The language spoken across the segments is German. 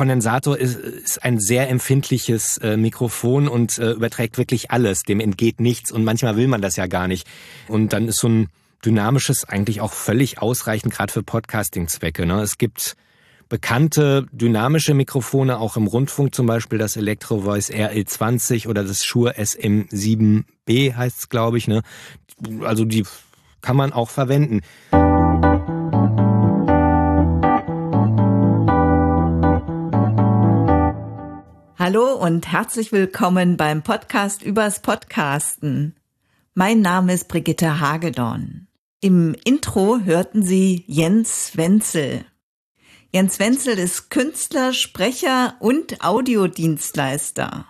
Kondensator ist, ist ein sehr empfindliches äh, Mikrofon und äh, überträgt wirklich alles. Dem entgeht nichts und manchmal will man das ja gar nicht. Und dann ist so ein dynamisches eigentlich auch völlig ausreichend, gerade für Podcasting-Zwecke. Ne? Es gibt bekannte dynamische Mikrofone, auch im Rundfunk zum Beispiel das Electro Voice RL20 oder das Shure SM7B heißt es, glaube ich. Ne? Also die kann man auch verwenden. Hallo und herzlich willkommen beim Podcast übers Podcasten. Mein Name ist Brigitte Hagedorn. Im Intro hörten Sie Jens Wenzel. Jens Wenzel ist Künstler, Sprecher und Audiodienstleister.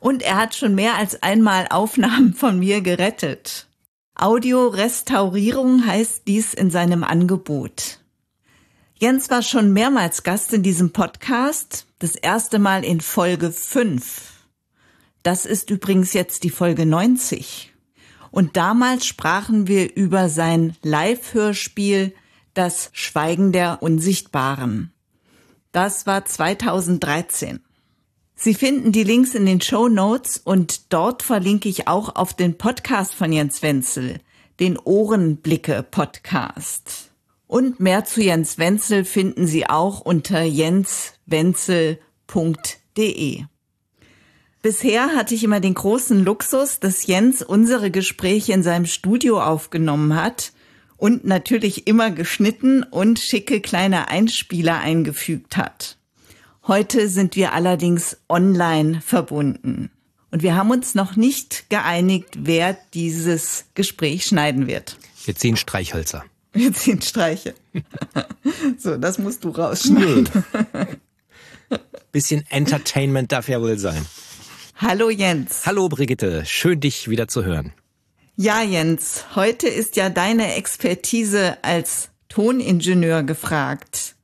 Und er hat schon mehr als einmal Aufnahmen von mir gerettet. Audiorestaurierung heißt dies in seinem Angebot. Jens war schon mehrmals Gast in diesem Podcast, das erste Mal in Folge 5. Das ist übrigens jetzt die Folge 90. Und damals sprachen wir über sein Live-Hörspiel Das Schweigen der Unsichtbaren. Das war 2013. Sie finden die Links in den Show Notes und dort verlinke ich auch auf den Podcast von Jens Wenzel, den Ohrenblicke Podcast. Und mehr zu Jens Wenzel finden Sie auch unter jenswenzel.de. Bisher hatte ich immer den großen Luxus, dass Jens unsere Gespräche in seinem Studio aufgenommen hat und natürlich immer geschnitten und schicke kleine Einspieler eingefügt hat. Heute sind wir allerdings online verbunden. Und wir haben uns noch nicht geeinigt, wer dieses Gespräch schneiden wird. Wir ziehen Streichhölzer. Wir ziehen Streiche. so, das musst du rausschneiden. Bisschen Entertainment darf ja wohl sein. Hallo Jens. Hallo Brigitte, schön dich wieder zu hören. Ja Jens, heute ist ja deine Expertise als Toningenieur gefragt.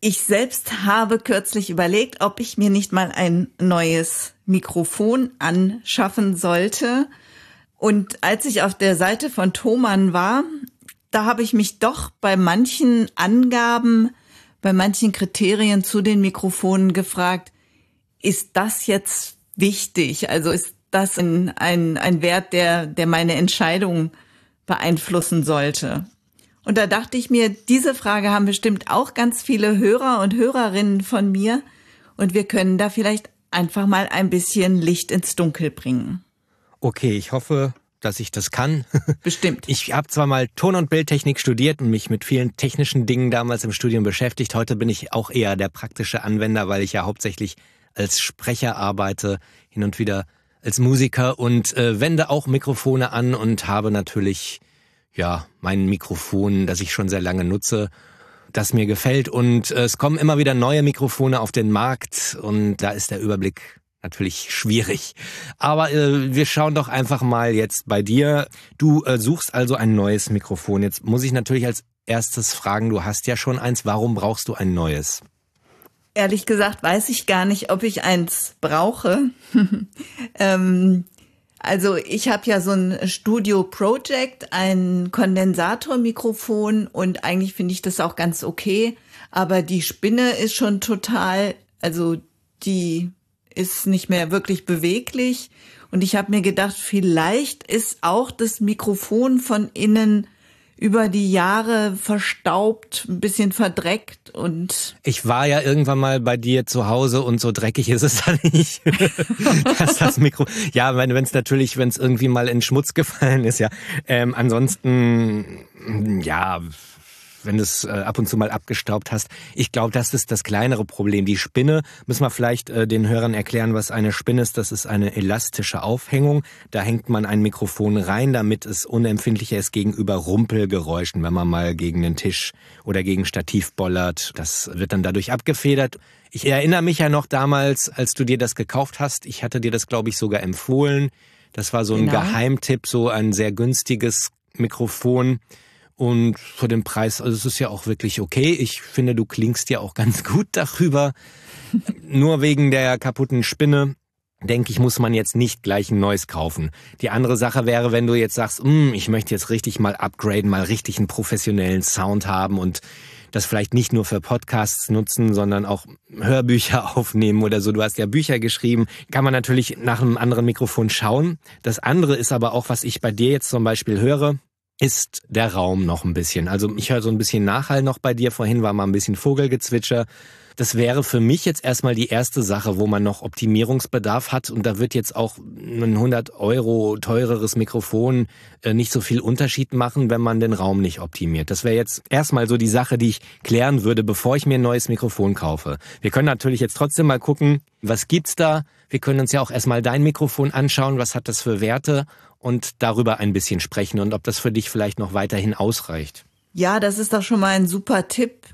Ich selbst habe kürzlich überlegt, ob ich mir nicht mal ein neues Mikrofon anschaffen sollte. Und als ich auf der Seite von Thomann war, da habe ich mich doch bei manchen Angaben, bei manchen Kriterien zu den Mikrofonen gefragt, ist das jetzt wichtig? Also ist das ein, ein, ein Wert, der, der meine Entscheidung beeinflussen sollte? Und da dachte ich mir, diese Frage haben bestimmt auch ganz viele Hörer und Hörerinnen von mir. Und wir können da vielleicht einfach mal ein bisschen Licht ins Dunkel bringen. Okay, ich hoffe, dass ich das kann. Bestimmt. Ich habe zwar mal Ton- und Bildtechnik studiert und mich mit vielen technischen Dingen damals im Studium beschäftigt. Heute bin ich auch eher der praktische Anwender, weil ich ja hauptsächlich als Sprecher arbeite, hin und wieder als Musiker und äh, wende auch Mikrofone an und habe natürlich ja mein Mikrofon, das ich schon sehr lange nutze, das mir gefällt und äh, es kommen immer wieder neue Mikrofone auf den Markt und da ist der Überblick natürlich schwierig. Aber äh, wir schauen doch einfach mal jetzt bei dir. Du äh, suchst also ein neues Mikrofon. Jetzt muss ich natürlich als erstes fragen, du hast ja schon eins, warum brauchst du ein neues? Ehrlich gesagt weiß ich gar nicht, ob ich eins brauche. ähm, also ich habe ja so ein Studio Project, ein Kondensatormikrofon und eigentlich finde ich das auch ganz okay. Aber die Spinne ist schon total, also die ist nicht mehr wirklich beweglich. Und ich habe mir gedacht, vielleicht ist auch das Mikrofon von innen über die Jahre verstaubt, ein bisschen verdreckt und. Ich war ja irgendwann mal bei dir zu Hause und so dreckig ist es da nicht. das, das Mikro. Ja, wenn es natürlich, wenn es irgendwie mal in Schmutz gefallen ist, ja. Ähm, ansonsten, ja, wenn du es äh, ab und zu mal abgestaubt hast. Ich glaube, das ist das kleinere Problem. Die Spinne, müssen wir vielleicht äh, den Hörern erklären, was eine Spinne ist. Das ist eine elastische Aufhängung. Da hängt man ein Mikrofon rein, damit es unempfindlicher ist gegenüber Rumpelgeräuschen, wenn man mal gegen den Tisch oder gegen Stativ bollert. Das wird dann dadurch abgefedert. Ich erinnere mich ja noch damals, als du dir das gekauft hast. Ich hatte dir das, glaube ich, sogar empfohlen. Das war so ein genau. Geheimtipp, so ein sehr günstiges Mikrofon. Und für den Preis, also es ist ja auch wirklich okay. Ich finde, du klingst ja auch ganz gut darüber. Nur wegen der kaputten Spinne denke ich, muss man jetzt nicht gleich ein neues kaufen. Die andere Sache wäre, wenn du jetzt sagst, hm, ich möchte jetzt richtig mal upgraden, mal richtig einen professionellen Sound haben und das vielleicht nicht nur für Podcasts nutzen, sondern auch Hörbücher aufnehmen oder so. Du hast ja Bücher geschrieben, kann man natürlich nach einem anderen Mikrofon schauen. Das andere ist aber auch, was ich bei dir jetzt zum Beispiel höre, ist der Raum noch ein bisschen. Also ich höre so ein bisschen Nachhall noch bei dir. Vorhin war mal ein bisschen Vogelgezwitscher. Das wäre für mich jetzt erstmal die erste Sache, wo man noch Optimierungsbedarf hat. Und da wird jetzt auch ein 100 Euro teureres Mikrofon äh, nicht so viel Unterschied machen, wenn man den Raum nicht optimiert. Das wäre jetzt erstmal so die Sache, die ich klären würde, bevor ich mir ein neues Mikrofon kaufe. Wir können natürlich jetzt trotzdem mal gucken, was gibt's da? Wir können uns ja auch erstmal dein Mikrofon anschauen. Was hat das für Werte? Und darüber ein bisschen sprechen und ob das für dich vielleicht noch weiterhin ausreicht. Ja, das ist doch schon mal ein super Tipp.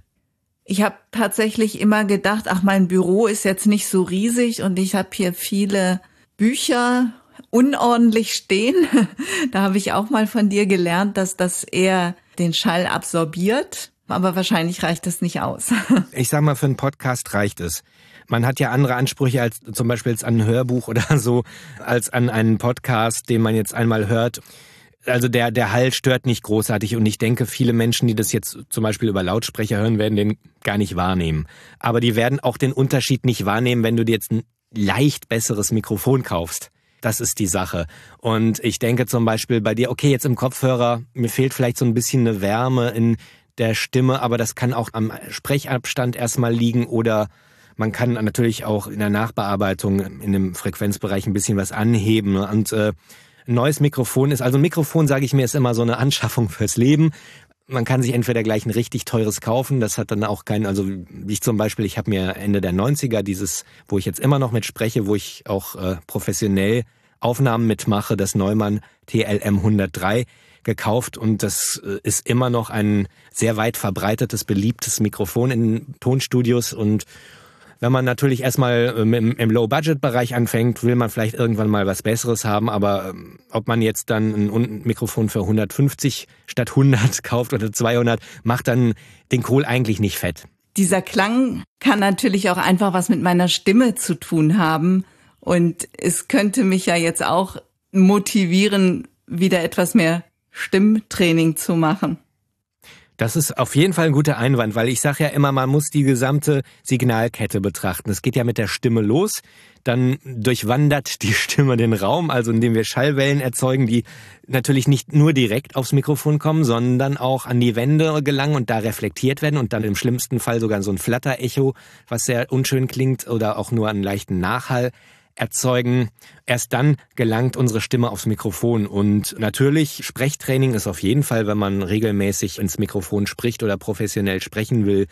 Ich habe tatsächlich immer gedacht, ach, mein Büro ist jetzt nicht so riesig und ich habe hier viele Bücher unordentlich stehen. da habe ich auch mal von dir gelernt, dass das eher den Schall absorbiert. Aber wahrscheinlich reicht das nicht aus. ich sag mal, für einen Podcast reicht es. Man hat ja andere Ansprüche als zum Beispiel jetzt an ein Hörbuch oder so, als an einen Podcast, den man jetzt einmal hört also der, der Hall stört nicht großartig und ich denke, viele Menschen, die das jetzt zum Beispiel über Lautsprecher hören, werden den gar nicht wahrnehmen. Aber die werden auch den Unterschied nicht wahrnehmen, wenn du dir jetzt ein leicht besseres Mikrofon kaufst. Das ist die Sache. Und ich denke zum Beispiel bei dir, okay, jetzt im Kopfhörer, mir fehlt vielleicht so ein bisschen eine Wärme in der Stimme, aber das kann auch am Sprechabstand erstmal liegen oder man kann natürlich auch in der Nachbearbeitung in dem Frequenzbereich ein bisschen was anheben. Ne? Und äh, neues Mikrofon ist. Also ein Mikrofon, sage ich mir, ist immer so eine Anschaffung fürs Leben. Man kann sich entweder gleich ein richtig teures kaufen, das hat dann auch keinen, also wie ich zum Beispiel, ich habe mir Ende der 90er dieses, wo ich jetzt immer noch mit spreche, wo ich auch äh, professionell Aufnahmen mitmache, das Neumann TLM 103 gekauft und das äh, ist immer noch ein sehr weit verbreitetes, beliebtes Mikrofon in Tonstudios und wenn man natürlich erstmal ähm, im, im Low-Budget-Bereich anfängt, will man vielleicht irgendwann mal was Besseres haben, aber ähm, ob man jetzt dann ein Mikrofon für 150 statt 100 kauft oder 200, macht dann den Kohl eigentlich nicht fett. Dieser Klang kann natürlich auch einfach was mit meiner Stimme zu tun haben und es könnte mich ja jetzt auch motivieren, wieder etwas mehr Stimmtraining zu machen. Das ist auf jeden Fall ein guter Einwand, weil ich sage ja immer, man muss die gesamte Signalkette betrachten. Es geht ja mit der Stimme los, dann durchwandert die Stimme den Raum, also indem wir Schallwellen erzeugen, die natürlich nicht nur direkt aufs Mikrofon kommen, sondern auch an die Wände gelangen und da reflektiert werden und dann im schlimmsten Fall sogar so ein Flatterecho, was sehr unschön klingt oder auch nur einen leichten Nachhall erzeugen. Erst dann gelangt unsere Stimme aufs Mikrofon. Und natürlich, Sprechtraining ist auf jeden Fall, wenn man regelmäßig ins Mikrofon spricht oder professionell sprechen will,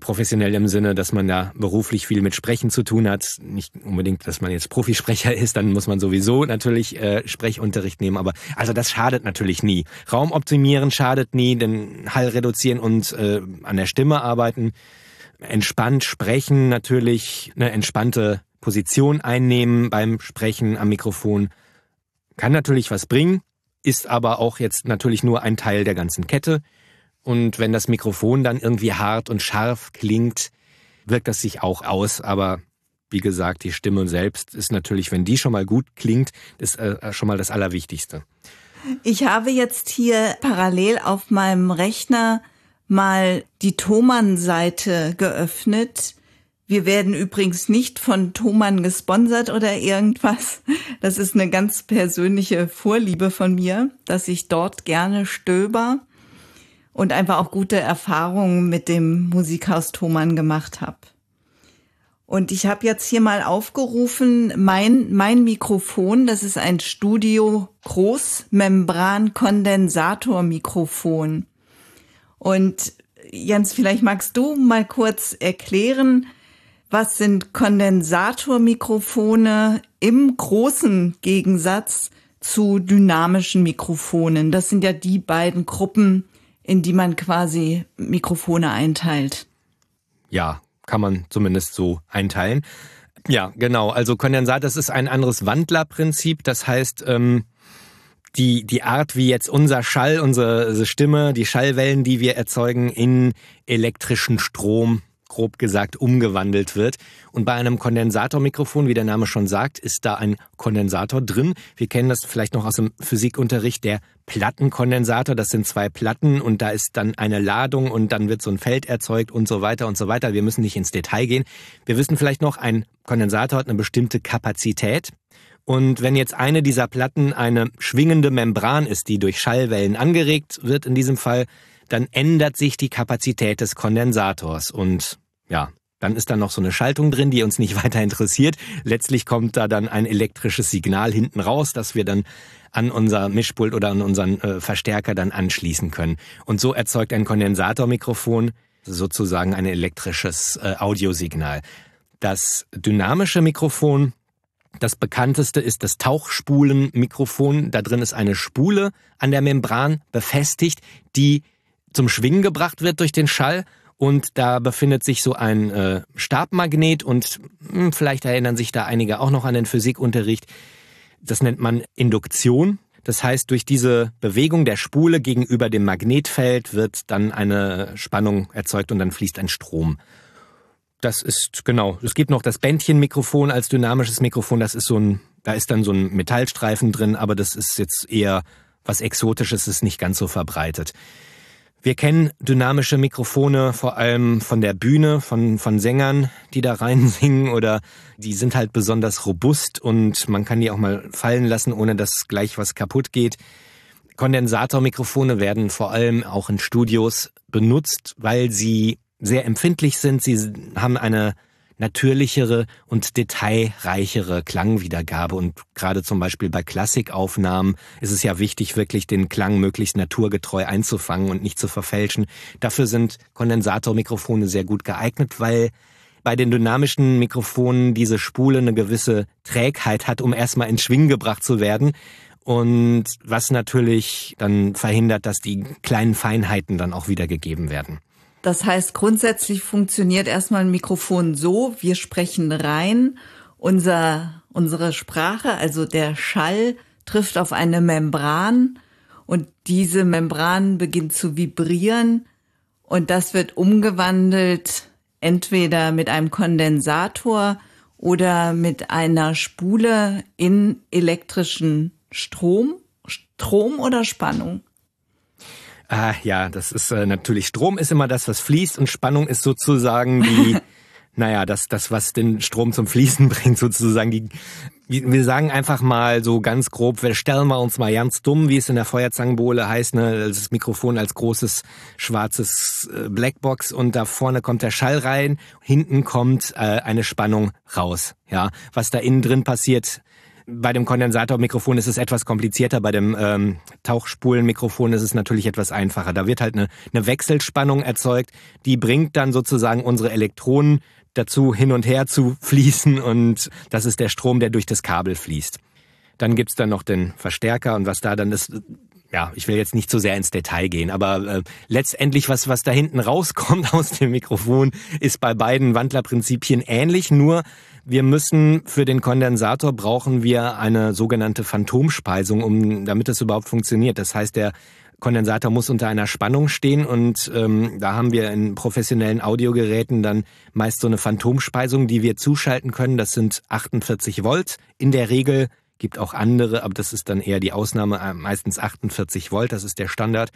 professionell im Sinne, dass man da beruflich viel mit Sprechen zu tun hat. Nicht unbedingt, dass man jetzt Profisprecher ist, dann muss man sowieso natürlich äh, Sprechunterricht nehmen. Aber also das schadet natürlich nie. Raum optimieren schadet nie, den Hall reduzieren und äh, an der Stimme arbeiten. Entspannt sprechen natürlich, eine entspannte Position einnehmen beim Sprechen am Mikrofon. Kann natürlich was bringen, ist aber auch jetzt natürlich nur ein Teil der ganzen Kette. Und wenn das Mikrofon dann irgendwie hart und scharf klingt, wirkt das sich auch aus. Aber wie gesagt, die Stimme selbst ist natürlich, wenn die schon mal gut klingt, ist äh, schon mal das Allerwichtigste. Ich habe jetzt hier parallel auf meinem Rechner mal die Thomann-Seite geöffnet wir werden übrigens nicht von Thomann gesponsert oder irgendwas. Das ist eine ganz persönliche Vorliebe von mir, dass ich dort gerne stöber und einfach auch gute Erfahrungen mit dem Musikhaus Thomann gemacht habe. Und ich habe jetzt hier mal aufgerufen, mein, mein Mikrofon, das ist ein Studio Großmembran Kondensator Mikrofon. Und Jens, vielleicht magst du mal kurz erklären, was sind Kondensatormikrofone im großen Gegensatz zu dynamischen Mikrofonen? Das sind ja die beiden Gruppen, in die man quasi Mikrofone einteilt. Ja, kann man zumindest so einteilen. Ja, genau. Also Kondensat, das ist ein anderes Wandlerprinzip. Das heißt, ähm, die, die Art, wie jetzt unser Schall, unsere Stimme, die Schallwellen, die wir erzeugen, in elektrischen Strom grob gesagt umgewandelt wird. Und bei einem Kondensatormikrofon, wie der Name schon sagt, ist da ein Kondensator drin. Wir kennen das vielleicht noch aus dem Physikunterricht, der Plattenkondensator. Das sind zwei Platten und da ist dann eine Ladung und dann wird so ein Feld erzeugt und so weiter und so weiter. Wir müssen nicht ins Detail gehen. Wir wissen vielleicht noch, ein Kondensator hat eine bestimmte Kapazität. Und wenn jetzt eine dieser Platten eine schwingende Membran ist, die durch Schallwellen angeregt wird in diesem Fall, dann ändert sich die Kapazität des Kondensators und ja, dann ist da noch so eine Schaltung drin, die uns nicht weiter interessiert. Letztlich kommt da dann ein elektrisches Signal hinten raus, das wir dann an unser Mischpult oder an unseren äh, Verstärker dann anschließen können. Und so erzeugt ein Kondensatormikrofon sozusagen ein elektrisches äh, Audiosignal. Das dynamische Mikrofon, das bekannteste ist das Tauchspulenmikrofon. Da drin ist eine Spule an der Membran befestigt, die zum Schwingen gebracht wird durch den Schall und da befindet sich so ein äh, Stabmagnet und mh, hm, vielleicht erinnern sich da einige auch noch an den Physikunterricht. Das nennt man Induktion. Das heißt, durch diese Bewegung der Spule gegenüber dem Magnetfeld wird dann eine Spannung erzeugt und dann fließt ein Strom. Das ist genau. Es gibt noch das Bändchenmikrofon als dynamisches Mikrofon. Das ist so ein, da ist dann so ein Metallstreifen drin, aber das ist jetzt eher was Exotisches, ist nicht ganz so verbreitet. Wir kennen dynamische Mikrofone vor allem von der Bühne, von, von Sängern, die da reinsingen oder die sind halt besonders robust und man kann die auch mal fallen lassen, ohne dass gleich was kaputt geht. Kondensatormikrofone werden vor allem auch in Studios benutzt, weil sie sehr empfindlich sind. Sie haben eine natürlichere und detailreichere Klangwiedergabe. Und gerade zum Beispiel bei Klassikaufnahmen ist es ja wichtig, wirklich den Klang möglichst naturgetreu einzufangen und nicht zu verfälschen. Dafür sind Kondensatormikrofone sehr gut geeignet, weil bei den dynamischen Mikrofonen diese Spule eine gewisse Trägheit hat, um erstmal ins Schwingen gebracht zu werden. Und was natürlich dann verhindert, dass die kleinen Feinheiten dann auch wiedergegeben werden. Das heißt, grundsätzlich funktioniert erstmal ein Mikrofon so, wir sprechen rein, unser, unsere Sprache, also der Schall, trifft auf eine Membran und diese Membran beginnt zu vibrieren und das wird umgewandelt entweder mit einem Kondensator oder mit einer Spule in elektrischen Strom, Strom oder Spannung. Ah, ja, das ist äh, natürlich Strom ist immer das, was fließt und Spannung ist sozusagen die, naja, das, das, was den Strom zum Fließen bringt, sozusagen die, wir sagen einfach mal so ganz grob, wir stellen wir uns mal ganz dumm, wie es in der Feuerzangenbowle heißt, ne, das Mikrofon als großes schwarzes äh, Blackbox und da vorne kommt der Schall rein, hinten kommt äh, eine Spannung raus, ja. Was da innen drin passiert, bei dem Kondensatormikrofon ist es etwas komplizierter, bei dem ähm, Tauchspulenmikrofon ist es natürlich etwas einfacher. Da wird halt eine, eine Wechselspannung erzeugt, die bringt dann sozusagen unsere Elektronen dazu, hin und her zu fließen und das ist der Strom, der durch das Kabel fließt. Dann gibt's dann noch den Verstärker und was da dann ist, ja, ich will jetzt nicht so sehr ins Detail gehen, aber äh, letztendlich, was, was da hinten rauskommt aus dem Mikrofon, ist bei beiden Wandlerprinzipien ähnlich, nur wir müssen für den Kondensator brauchen wir eine sogenannte Phantomspeisung, um damit es überhaupt funktioniert. Das heißt, der Kondensator muss unter einer Spannung stehen und ähm, da haben wir in professionellen Audiogeräten dann meist so eine Phantomspeisung, die wir zuschalten können. Das sind 48 Volt. In der Regel gibt auch andere, aber das ist dann eher die Ausnahme, äh, meistens 48 Volt, das ist der Standard,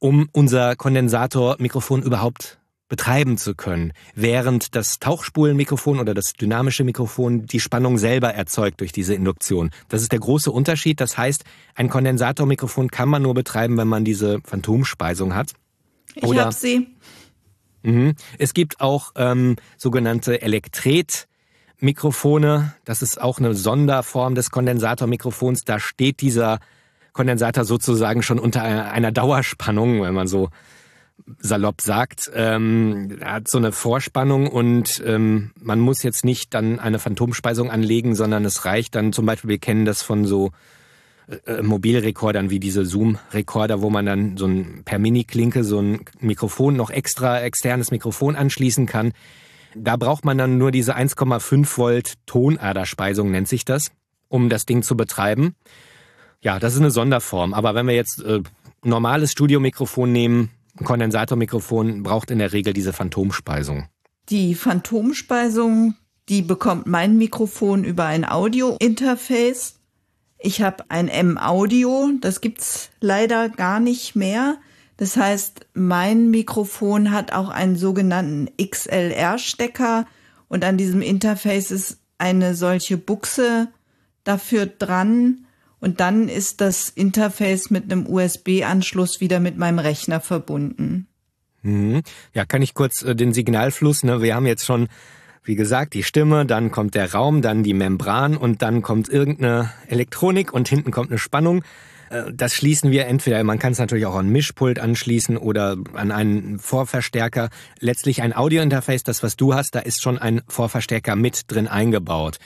um unser Kondensatormikrofon überhaupt betreiben zu können, während das Tauchspulenmikrofon oder das dynamische Mikrofon die Spannung selber erzeugt durch diese Induktion. Das ist der große Unterschied. Das heißt, ein Kondensatormikrofon kann man nur betreiben, wenn man diese Phantomspeisung hat. Ich habe sie. Mh, es gibt auch ähm, sogenannte Elektret-Mikrofone. Das ist auch eine Sonderform des Kondensatormikrofons. Da steht dieser Kondensator sozusagen schon unter einer Dauerspannung, wenn man so salopp sagt, ähm, hat so eine Vorspannung und ähm, man muss jetzt nicht dann eine Phantomspeisung anlegen, sondern es reicht dann zum Beispiel, wir kennen das von so äh, äh Mobilrekordern wie diese Zoom-Rekorder, wo man dann so ein per Mini-Klinke so ein Mikrofon, noch extra externes Mikrofon anschließen kann. Da braucht man dann nur diese 1,5 Volt Tonaderspeisung, nennt sich das, um das Ding zu betreiben. Ja, das ist eine Sonderform. Aber wenn wir jetzt äh, normales Studiomikrofon nehmen, ein Kondensatormikrofon braucht in der Regel diese Phantomspeisung. Die Phantomspeisung, die bekommt mein Mikrofon über ein Audio-Interface. Ich habe ein M-Audio, das gibt's leider gar nicht mehr. Das heißt, mein Mikrofon hat auch einen sogenannten XLR-Stecker und an diesem Interface ist eine solche Buchse dafür dran und dann ist das Interface mit einem USB-Anschluss wieder mit meinem Rechner verbunden. Mhm. Ja, kann ich kurz äh, den Signalfluss, ne? Wir haben jetzt schon, wie gesagt, die Stimme, dann kommt der Raum, dann die Membran und dann kommt irgendeine Elektronik und hinten kommt eine Spannung. Äh, das schließen wir entweder, man kann es natürlich auch an Mischpult anschließen oder an einen Vorverstärker. Letztlich ein Audiointerface, das was du hast, da ist schon ein Vorverstärker mit drin eingebaut.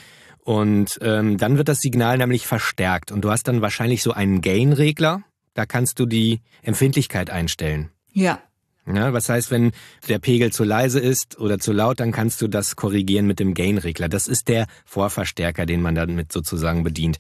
Und ähm, dann wird das Signal nämlich verstärkt und du hast dann wahrscheinlich so einen Gain-Regler. Da kannst du die Empfindlichkeit einstellen. Ja. Ja, was heißt, wenn der Pegel zu leise ist oder zu laut, dann kannst du das korrigieren mit dem Gain-Regler. Das ist der Vorverstärker, den man damit sozusagen bedient.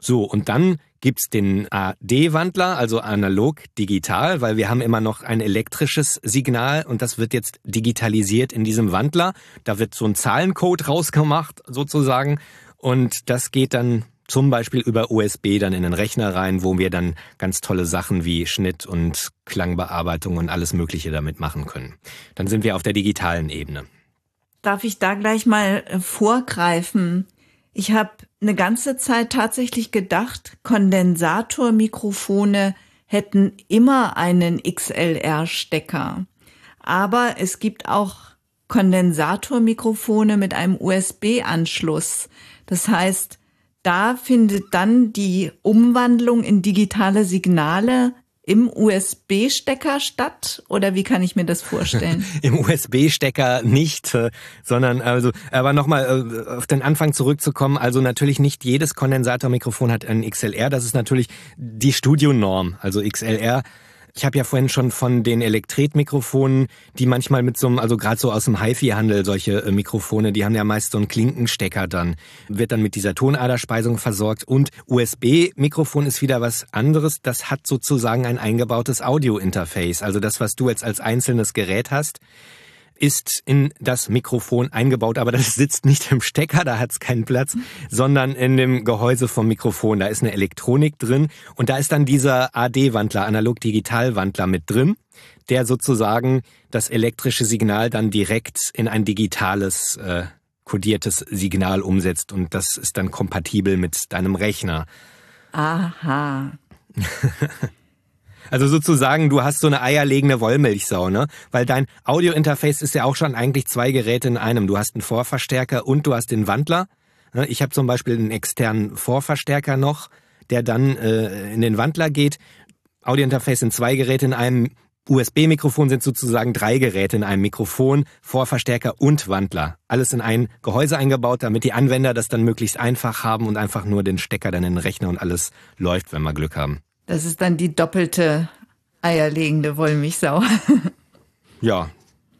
So, und dann gibt's den AD-Wandler, also analog digital, weil wir haben immer noch ein elektrisches Signal und das wird jetzt digitalisiert in diesem Wandler. Da wird so ein Zahlencode rausgemacht sozusagen und das geht dann zum Beispiel über USB dann in den Rechner rein, wo wir dann ganz tolle Sachen wie Schnitt und Klangbearbeitung und alles Mögliche damit machen können. Dann sind wir auf der digitalen Ebene. Darf ich da gleich mal äh, vorgreifen? Ich habe eine ganze Zeit tatsächlich gedacht, Kondensatormikrofone hätten immer einen XLR-Stecker. Aber es gibt auch Kondensatormikrofone mit einem USB-Anschluss. Das heißt, da findet dann die Umwandlung in digitale Signale im USB-Stecker statt? Oder wie kann ich mir das vorstellen? Im USB-Stecker nicht, äh, sondern also aber nochmal äh, auf den Anfang zurückzukommen, also natürlich nicht jedes Kondensatormikrofon hat ein XLR, das ist natürlich die Studionorm, also XLR ich habe ja vorhin schon von den Elektretmikrofonen, die manchmal mit so einem, also gerade so aus dem HiFi-Handel, solche äh, Mikrofone, die haben ja meist so einen Klinkenstecker dann, wird dann mit dieser Tonaderspeisung versorgt. Und USB-Mikrofon ist wieder was anderes, das hat sozusagen ein eingebautes Audio-Interface. Also das, was du jetzt als einzelnes Gerät hast, ist in das Mikrofon eingebaut, aber das sitzt nicht im Stecker, da hat es keinen Platz, sondern in dem Gehäuse vom Mikrofon. Da ist eine Elektronik drin und da ist dann dieser AD-Wandler, Analog-Digital-Wandler mit drin, der sozusagen das elektrische Signal dann direkt in ein digitales, äh, kodiertes Signal umsetzt und das ist dann kompatibel mit deinem Rechner. Aha. Also sozusagen, du hast so eine eierlegende Wollmilchsau, ne? Weil dein Audiointerface ist ja auch schon eigentlich zwei Geräte in einem. Du hast einen Vorverstärker und du hast den Wandler. Ne? Ich habe zum Beispiel einen externen Vorverstärker noch, der dann äh, in den Wandler geht. Audiointerface sind zwei Geräte in einem. USB-Mikrofon sind sozusagen drei Geräte in einem Mikrofon, Vorverstärker und Wandler. Alles in ein Gehäuse eingebaut, damit die Anwender das dann möglichst einfach haben und einfach nur den Stecker dann in den Rechner und alles läuft, wenn wir Glück haben. Das ist dann die doppelte eierlegende Wollmilchsau. ja.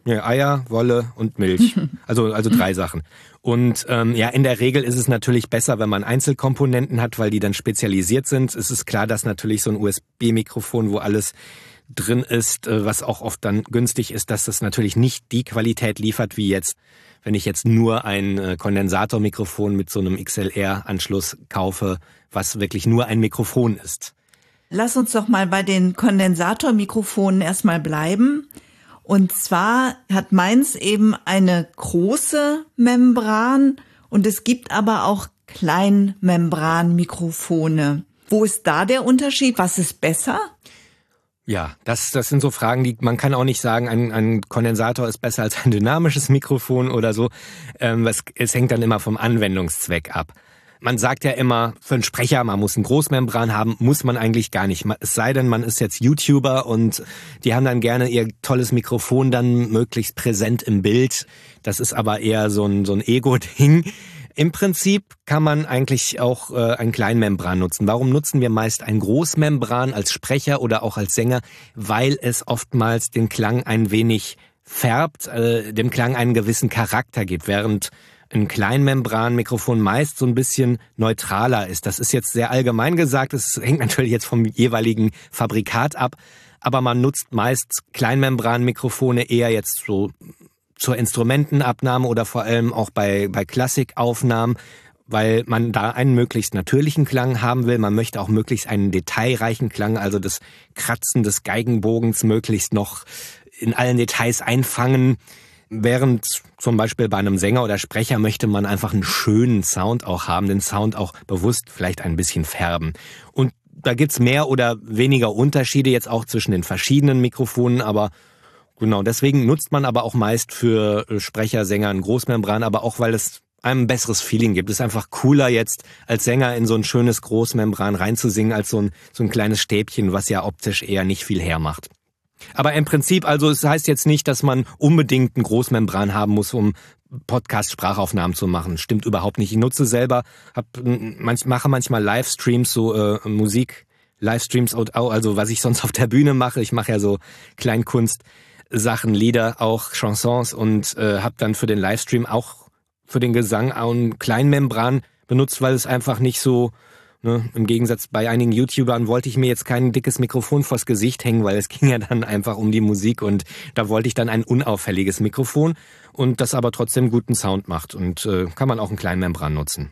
ja, Eier, Wolle und Milch. Also, also drei Sachen. Und ähm, ja, in der Regel ist es natürlich besser, wenn man Einzelkomponenten hat, weil die dann spezialisiert sind. Es ist klar, dass natürlich so ein USB-Mikrofon, wo alles drin ist, äh, was auch oft dann günstig ist, dass das natürlich nicht die Qualität liefert wie jetzt, wenn ich jetzt nur ein äh, Kondensatormikrofon mit so einem XLR-Anschluss kaufe, was wirklich nur ein Mikrofon ist. Lass uns doch mal bei den Kondensatormikrofonen erstmal bleiben. Und zwar hat meins eben eine große Membran und es gibt aber auch Kleinmembranmikrofone. Wo ist da der Unterschied? Was ist besser? Ja, das, das sind so Fragen, die man kann auch nicht sagen, ein, ein Kondensator ist besser als ein dynamisches Mikrofon oder so. Ähm, es, es hängt dann immer vom Anwendungszweck ab. Man sagt ja immer, für einen Sprecher, man muss einen Großmembran haben, muss man eigentlich gar nicht. Es sei denn, man ist jetzt YouTuber und die haben dann gerne ihr tolles Mikrofon dann möglichst präsent im Bild. Das ist aber eher so ein, so ein Ego-Ding. Im Prinzip kann man eigentlich auch äh, ein Kleinmembran nutzen. Warum nutzen wir meist ein Großmembran als Sprecher oder auch als Sänger? Weil es oftmals den Klang ein wenig färbt, äh, dem Klang einen gewissen Charakter gibt, während ein Kleinmembranmikrofon meist so ein bisschen neutraler ist. Das ist jetzt sehr allgemein gesagt, es hängt natürlich jetzt vom jeweiligen Fabrikat ab, aber man nutzt meist Kleinmembranmikrofone eher jetzt so zur Instrumentenabnahme oder vor allem auch bei, bei Klassikaufnahmen, weil man da einen möglichst natürlichen Klang haben will. Man möchte auch möglichst einen detailreichen Klang, also das Kratzen des Geigenbogens möglichst noch in allen Details einfangen. Während zum Beispiel bei einem Sänger oder Sprecher möchte man einfach einen schönen Sound auch haben, den Sound auch bewusst vielleicht ein bisschen färben. Und da gibt's mehr oder weniger Unterschiede jetzt auch zwischen den verschiedenen Mikrofonen, aber genau deswegen nutzt man aber auch meist für Sprecher, Sänger ein Großmembran, aber auch weil es einem ein besseres Feeling gibt. Es ist einfach cooler jetzt als Sänger in so ein schönes Großmembran reinzusingen als so ein, so ein kleines Stäbchen, was ja optisch eher nicht viel hermacht. Aber im Prinzip, also es heißt jetzt nicht, dass man unbedingt ein Großmembran haben muss, um Podcast-Sprachaufnahmen zu machen. Stimmt überhaupt nicht. Ich nutze selber, hab, mache manchmal Livestreams, so äh, Musik, Livestreams, also was ich sonst auf der Bühne mache. Ich mache ja so Kleinkunst. Sachen, Lieder, auch Chansons und äh, habe dann für den Livestream auch für den Gesang auch ein Kleinmembran benutzt, weil es einfach nicht so Ne? Im Gegensatz bei einigen YouTubern wollte ich mir jetzt kein dickes Mikrofon vors Gesicht hängen, weil es ging ja dann einfach um die Musik und da wollte ich dann ein unauffälliges Mikrofon und das aber trotzdem guten Sound macht und äh, kann man auch einen kleinen Membran nutzen.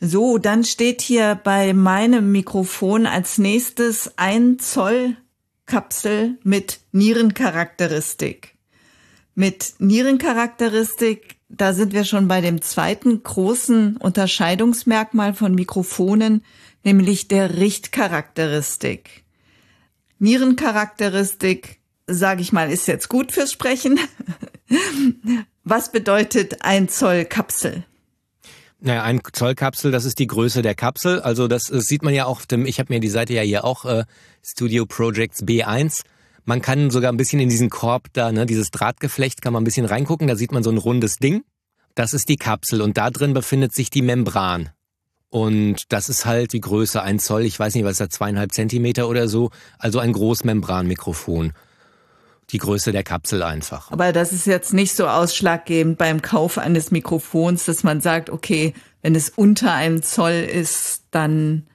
So, dann steht hier bei meinem Mikrofon als nächstes ein Zoll Kapsel mit Nierencharakteristik. Mit Nierencharakteristik da sind wir schon bei dem zweiten großen Unterscheidungsmerkmal von Mikrofonen, nämlich der Richtcharakteristik. Nierencharakteristik, sage ich mal, ist jetzt gut fürs Sprechen. Was bedeutet ein Zoll Kapsel? Naja, ein Zoll Kapsel, das ist die Größe der Kapsel. Also das, das sieht man ja auch, dem, ich habe mir die Seite ja hier auch, äh, Studio Projects B1. Man kann sogar ein bisschen in diesen Korb da, ne, dieses Drahtgeflecht, kann man ein bisschen reingucken. Da sieht man so ein rundes Ding. Das ist die Kapsel und da drin befindet sich die Membran. Und das ist halt die Größe, ein Zoll, ich weiß nicht, was ist da, zweieinhalb Zentimeter oder so. Also ein Großmembranmikrofon. Die Größe der Kapsel einfach. Aber das ist jetzt nicht so ausschlaggebend beim Kauf eines Mikrofons, dass man sagt, okay, wenn es unter einem Zoll ist, dann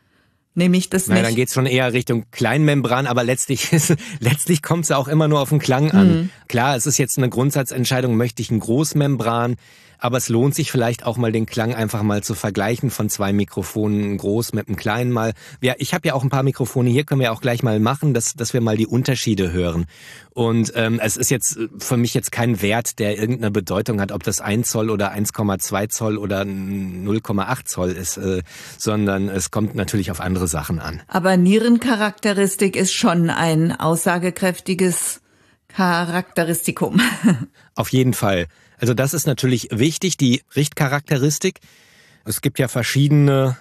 nehme ich das nicht. Nein, dann geht's schon eher Richtung Kleinmembran, aber letztlich ist, letztlich kommt es ja auch immer nur auf den Klang an. Mhm. Klar, es ist jetzt eine Grundsatzentscheidung, möchte ich ein Großmembran, aber es lohnt sich vielleicht auch mal den Klang einfach mal zu vergleichen von zwei Mikrofonen, groß mit einem kleinen mal. Ja, ich habe ja auch ein paar Mikrofone hier, können wir auch gleich mal machen, dass, dass wir mal die Unterschiede hören. Und ähm, es ist jetzt für mich jetzt kein Wert, der irgendeine Bedeutung hat, ob das 1 Zoll oder 1,2 Zoll oder 0,8 Zoll ist, äh, sondern es kommt natürlich auf andere Sachen an. Aber Nierencharakteristik ist schon ein aussagekräftiges Charakteristikum. Auf jeden Fall. Also das ist natürlich wichtig, die Richtcharakteristik. Es gibt ja verschiedene,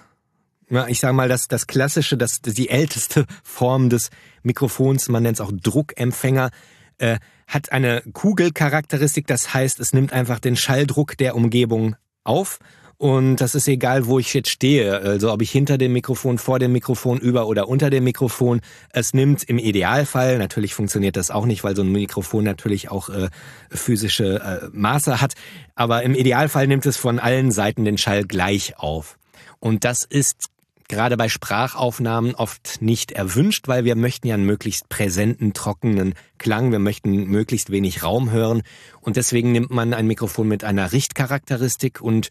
ja, ich sage mal, das, das klassische, das, die älteste Form des Mikrofons, man nennt es auch Druckempfänger, äh, hat eine Kugelcharakteristik, das heißt, es nimmt einfach den Schalldruck der Umgebung auf und das ist egal, wo ich jetzt stehe. Also ob ich hinter dem Mikrofon, vor dem Mikrofon, über oder unter dem Mikrofon. Es nimmt im Idealfall, natürlich funktioniert das auch nicht, weil so ein Mikrofon natürlich auch äh, physische äh, Maße hat. Aber im Idealfall nimmt es von allen Seiten den Schall gleich auf. Und das ist gerade bei Sprachaufnahmen oft nicht erwünscht, weil wir möchten ja einen möglichst präsenten, trockenen Klang. Wir möchten möglichst wenig Raum hören. Und deswegen nimmt man ein Mikrofon mit einer Richtcharakteristik und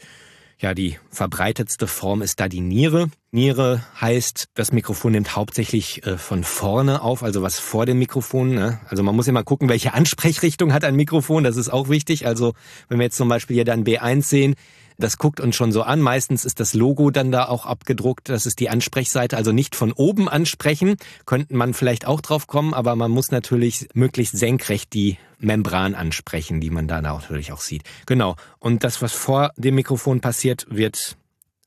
ja, die verbreitetste Form ist da die Niere. Niere heißt, das Mikrofon nimmt hauptsächlich äh, von vorne auf, also was vor dem Mikrofon. Ne? Also man muss immer gucken, welche Ansprechrichtung hat ein Mikrofon, das ist auch wichtig. Also wenn wir jetzt zum Beispiel hier dann B1 sehen, das guckt uns schon so an. Meistens ist das Logo dann da auch abgedruckt. Das ist die Ansprechseite. Also nicht von oben ansprechen. Könnte man vielleicht auch drauf kommen, aber man muss natürlich möglichst senkrecht die Membran ansprechen, die man da natürlich auch sieht. Genau. Und das, was vor dem Mikrofon passiert, wird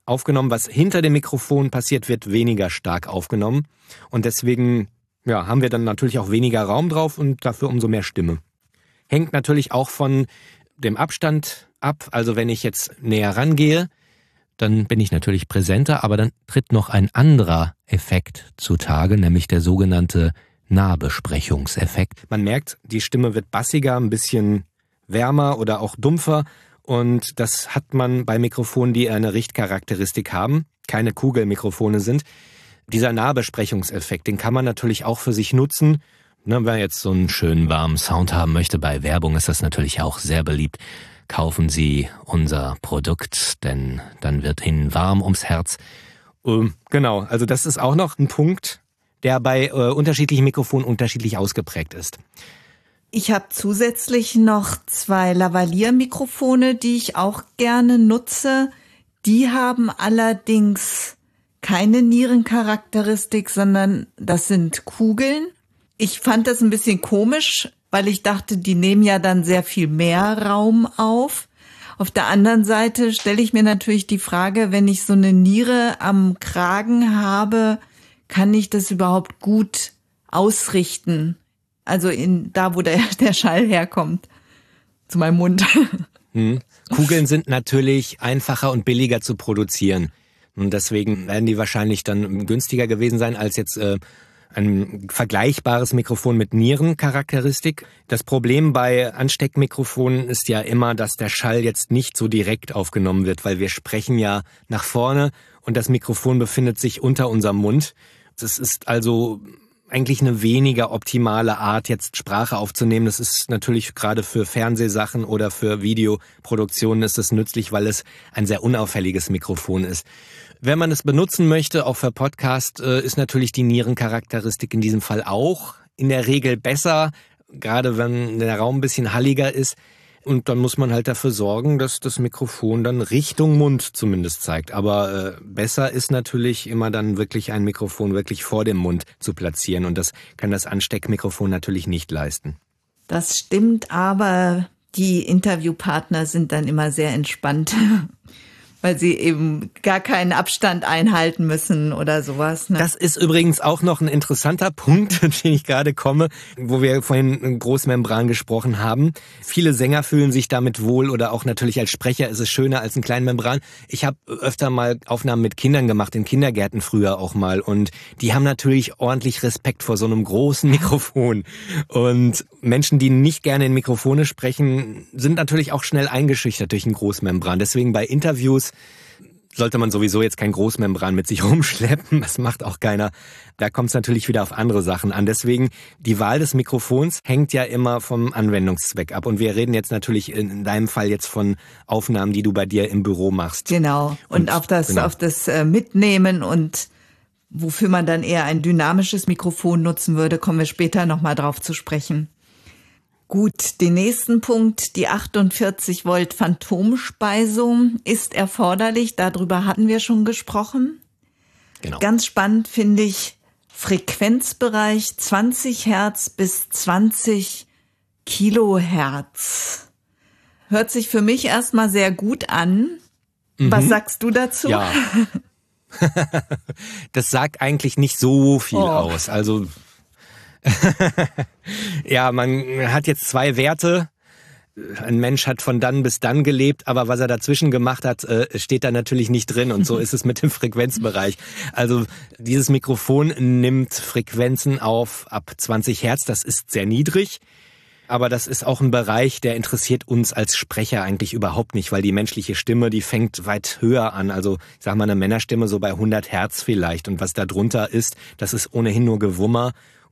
aufgenommen. Was hinter dem Mikrofon passiert, wird weniger stark aufgenommen. Und deswegen ja, haben wir dann natürlich auch weniger Raum drauf und dafür umso mehr Stimme. Hängt natürlich auch von dem Abstand ab. Also wenn ich jetzt näher rangehe, dann bin ich natürlich präsenter, aber dann tritt noch ein anderer Effekt zutage, nämlich der sogenannte Nahbesprechungseffekt. Man merkt, die Stimme wird bassiger, ein bisschen wärmer oder auch dumpfer und das hat man bei Mikrofonen, die eine Richtcharakteristik haben, keine Kugelmikrofone sind. Dieser Nahbesprechungseffekt, den kann man natürlich auch für sich nutzen, Ne, wenn man jetzt so einen schönen warmen Sound haben möchte, bei Werbung ist das natürlich auch sehr beliebt. Kaufen Sie unser Produkt, denn dann wird Ihnen warm ums Herz. Ähm, genau, also das ist auch noch ein Punkt, der bei äh, unterschiedlichen Mikrofonen unterschiedlich ausgeprägt ist. Ich habe zusätzlich noch zwei Lavalier-Mikrofone, die ich auch gerne nutze. Die haben allerdings keine Nierencharakteristik, sondern das sind Kugeln. Ich fand das ein bisschen komisch, weil ich dachte, die nehmen ja dann sehr viel mehr Raum auf. Auf der anderen Seite stelle ich mir natürlich die Frage, wenn ich so eine Niere am Kragen habe, kann ich das überhaupt gut ausrichten? Also in da, wo der, der Schall herkommt. Zu meinem Mund. Hm. Kugeln sind natürlich einfacher und billiger zu produzieren. Und deswegen werden die wahrscheinlich dann günstiger gewesen sein als jetzt äh, ein vergleichbares Mikrofon mit Nierencharakteristik. Das Problem bei Ansteckmikrofonen ist ja immer, dass der Schall jetzt nicht so direkt aufgenommen wird, weil wir sprechen ja nach vorne und das Mikrofon befindet sich unter unserem Mund. Das ist also eigentlich eine weniger optimale Art, jetzt Sprache aufzunehmen. Das ist natürlich gerade für Fernsehsachen oder für Videoproduktionen ist es nützlich, weil es ein sehr unauffälliges Mikrofon ist. Wenn man es benutzen möchte, auch für Podcast, äh, ist natürlich die Nierencharakteristik in diesem Fall auch in der Regel besser, gerade wenn der Raum ein bisschen halliger ist. Und dann muss man halt dafür sorgen, dass das Mikrofon dann Richtung Mund zumindest zeigt. Aber äh, besser ist natürlich immer dann wirklich ein Mikrofon wirklich vor dem Mund zu platzieren. Und das kann das Ansteckmikrofon natürlich nicht leisten. Das stimmt, aber die Interviewpartner sind dann immer sehr entspannt. weil sie eben gar keinen Abstand einhalten müssen oder sowas. Ne? Das ist übrigens auch noch ein interessanter Punkt, den ich gerade komme, wo wir vorhin Großmembran gesprochen haben. Viele Sänger fühlen sich damit wohl oder auch natürlich als Sprecher ist es schöner als ein Kleinmembran. Ich habe öfter mal Aufnahmen mit Kindern gemacht, in Kindergärten früher auch mal und die haben natürlich ordentlich Respekt vor so einem großen Mikrofon. Und Menschen, die nicht gerne in Mikrofone sprechen, sind natürlich auch schnell eingeschüchtert durch ein Großmembran. Deswegen bei Interviews sollte man sowieso jetzt kein Großmembran mit sich rumschleppen. Das macht auch keiner. Da kommt es natürlich wieder auf andere Sachen an. Deswegen, die Wahl des Mikrofons hängt ja immer vom Anwendungszweck ab. Und wir reden jetzt natürlich in deinem Fall jetzt von Aufnahmen, die du bei dir im Büro machst. Genau. Und, und auf das, genau. auf das äh, Mitnehmen und wofür man dann eher ein dynamisches Mikrofon nutzen würde, kommen wir später nochmal drauf zu sprechen. Gut, den nächsten Punkt, die 48 Volt Phantomspeisung ist erforderlich. Darüber hatten wir schon gesprochen. Genau. Ganz spannend finde ich Frequenzbereich 20 Hertz bis 20 Kilohertz. Hört sich für mich erstmal sehr gut an. Mhm. Was sagst du dazu? Ja. das sagt eigentlich nicht so viel oh. aus. Also ja, man hat jetzt zwei Werte. Ein Mensch hat von dann bis dann gelebt, aber was er dazwischen gemacht hat, äh, steht da natürlich nicht drin. Und so ist es mit dem Frequenzbereich. Also dieses Mikrofon nimmt Frequenzen auf ab 20 Hertz. Das ist sehr niedrig. Aber das ist auch ein Bereich, der interessiert uns als Sprecher eigentlich überhaupt nicht, weil die menschliche Stimme, die fängt weit höher an. Also ich sag mal eine Männerstimme so bei 100 Hertz vielleicht. Und was da drunter ist, das ist ohnehin nur Gewummer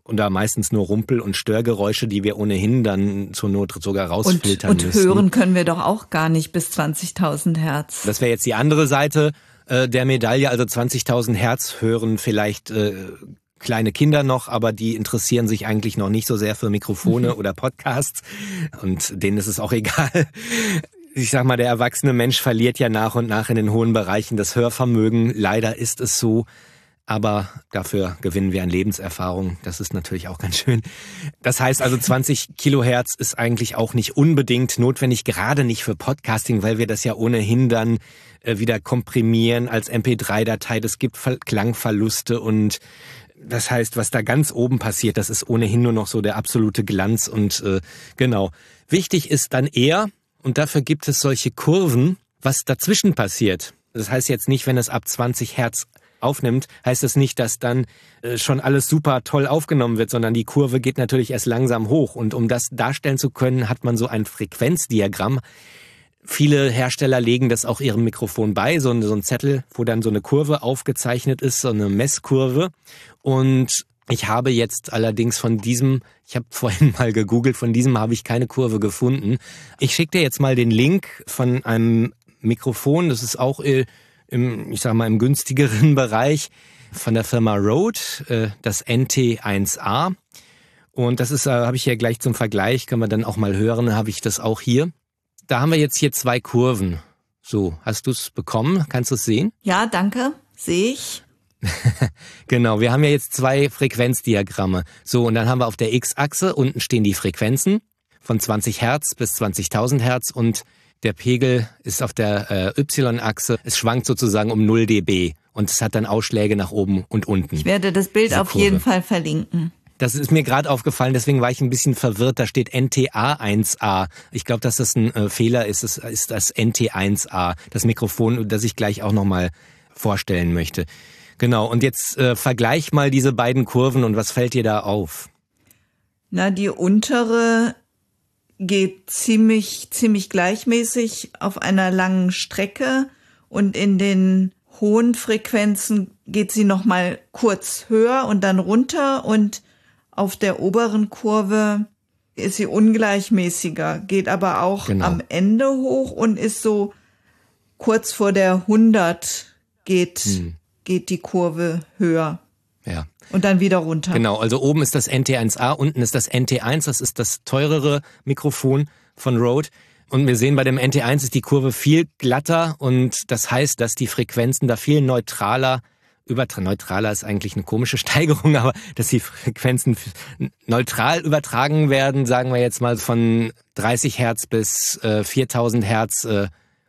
und da meistens nur Rumpel- und Störgeräusche, die wir ohnehin dann zur Not sogar rausfiltern und, und müssen. Und hören können wir doch auch gar nicht bis 20.000 Hertz. Das wäre jetzt die andere Seite äh, der Medaille. Also 20.000 Hertz hören vielleicht äh, kleine Kinder noch, aber die interessieren sich eigentlich noch nicht so sehr für Mikrofone oder Podcasts und denen ist es auch egal. Ich sag mal, der erwachsene Mensch verliert ja nach und nach in den hohen Bereichen das Hörvermögen. Leider ist es so aber dafür gewinnen wir an Lebenserfahrung. Das ist natürlich auch ganz schön. Das heißt also 20 Kilohertz ist eigentlich auch nicht unbedingt notwendig, gerade nicht für Podcasting, weil wir das ja ohnehin dann äh, wieder komprimieren als MP3-Datei. Das gibt Klangverluste und das heißt, was da ganz oben passiert, das ist ohnehin nur noch so der absolute Glanz und äh, genau. Wichtig ist dann eher, und dafür gibt es solche Kurven, was dazwischen passiert. Das heißt jetzt nicht, wenn es ab 20 Hertz aufnimmt, heißt das nicht, dass dann äh, schon alles super toll aufgenommen wird, sondern die Kurve geht natürlich erst langsam hoch. Und um das darstellen zu können, hat man so ein Frequenzdiagramm. Viele Hersteller legen das auch ihrem Mikrofon bei, so ein, so ein Zettel, wo dann so eine Kurve aufgezeichnet ist, so eine Messkurve. Und Ich habe jetzt allerdings von diesem, ich habe vorhin mal gegoogelt, von diesem habe ich keine Kurve gefunden. Ich schicke dir jetzt mal den Link von einem Mikrofon, das ist auch äh, im, ich sag mal, im günstigeren Bereich von der Firma Rode, äh, das NT1A. Und das ist, äh, habe ich hier gleich zum Vergleich, können wir dann auch mal hören, habe ich das auch hier. Da haben wir jetzt hier zwei Kurven. So, hast du es bekommen? Kannst du es sehen? Ja, danke. Sehe ich. genau, wir haben ja jetzt zwei Frequenzdiagramme. So, und dann haben wir auf der X-Achse, unten stehen die Frequenzen von 20 Hertz bis 20.000 Hertz und der Pegel ist auf der äh, Y-Achse. Es schwankt sozusagen um 0 dB und es hat dann Ausschläge nach oben und unten. Ich werde das Bild auf jeden Fall verlinken. Das ist mir gerade aufgefallen, deswegen war ich ein bisschen verwirrt. Da steht NTA1A. Ich glaube, dass das ein äh, Fehler ist. Es ist das NT1A, das Mikrofon, das ich gleich auch nochmal vorstellen möchte. Genau, und jetzt äh, vergleich mal diese beiden Kurven und was fällt dir da auf? Na, die untere geht ziemlich, ziemlich gleichmäßig auf einer langen Strecke und in den hohen Frequenzen geht sie nochmal kurz höher und dann runter und auf der oberen Kurve ist sie ungleichmäßiger, geht aber auch genau. am Ende hoch und ist so kurz vor der 100 geht, hm. geht die Kurve höher. Ja. Und dann wieder runter. Genau, also oben ist das NT1A, unten ist das NT1, das ist das teurere Mikrofon von Rode. Und wir sehen bei dem NT1 ist die Kurve viel glatter und das heißt, dass die Frequenzen da viel neutraler übertra neutraler ist eigentlich eine komische Steigerung, aber dass die Frequenzen neutral übertragen werden, sagen wir jetzt mal von 30 Hertz bis äh, 4000 Hertz, äh,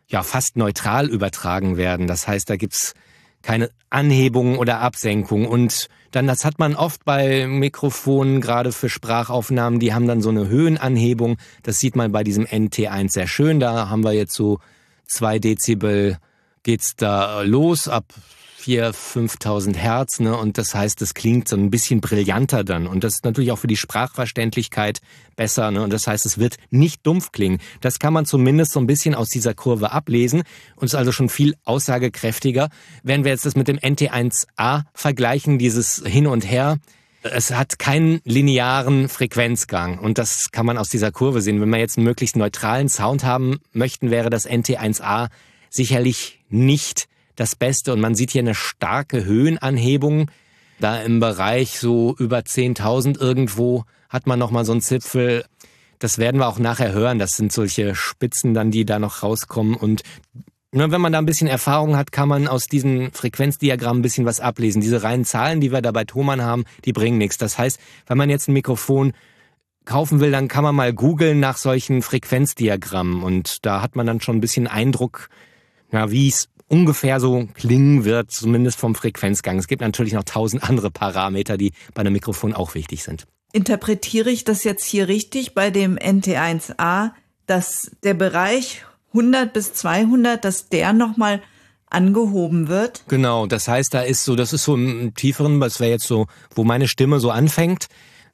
ja fast neutral übertragen werden. Das heißt, da gibt's keine Anhebung oder Absenkung. Und dann, das hat man oft bei Mikrofonen, gerade für Sprachaufnahmen, die haben dann so eine Höhenanhebung. Das sieht man bei diesem NT1 sehr schön. Da haben wir jetzt so zwei Dezibel geht's da los. Ab 4.000, 5.000 Hertz, ne? Und das heißt, es klingt so ein bisschen brillanter dann. Und das ist natürlich auch für die Sprachverständlichkeit besser, ne? Und das heißt, es wird nicht dumpf klingen. Das kann man zumindest so ein bisschen aus dieser Kurve ablesen und ist also schon viel aussagekräftiger. Wenn wir jetzt das mit dem NT1A vergleichen, dieses Hin und Her, es hat keinen linearen Frequenzgang und das kann man aus dieser Kurve sehen. Wenn wir jetzt einen möglichst neutralen Sound haben möchten, wäre das NT1A sicherlich nicht das Beste. Und man sieht hier eine starke Höhenanhebung. Da im Bereich so über 10.000 irgendwo hat man nochmal so einen Zipfel. Das werden wir auch nachher hören. Das sind solche Spitzen dann, die da noch rauskommen. Und nur wenn man da ein bisschen Erfahrung hat, kann man aus diesen Frequenzdiagrammen ein bisschen was ablesen. Diese reinen Zahlen, die wir da bei Thomann haben, die bringen nichts. Das heißt, wenn man jetzt ein Mikrofon kaufen will, dann kann man mal googeln nach solchen Frequenzdiagrammen. Und da hat man dann schon ein bisschen Eindruck, ja, wie es ungefähr so klingen wird, zumindest vom Frequenzgang. Es gibt natürlich noch tausend andere Parameter, die bei einem Mikrofon auch wichtig sind. Interpretiere ich das jetzt hier richtig bei dem NT1A, dass der Bereich 100 bis 200, dass der nochmal angehoben wird? Genau, das heißt, da ist so, das ist so im tieferen, das wäre jetzt so, wo meine Stimme so anfängt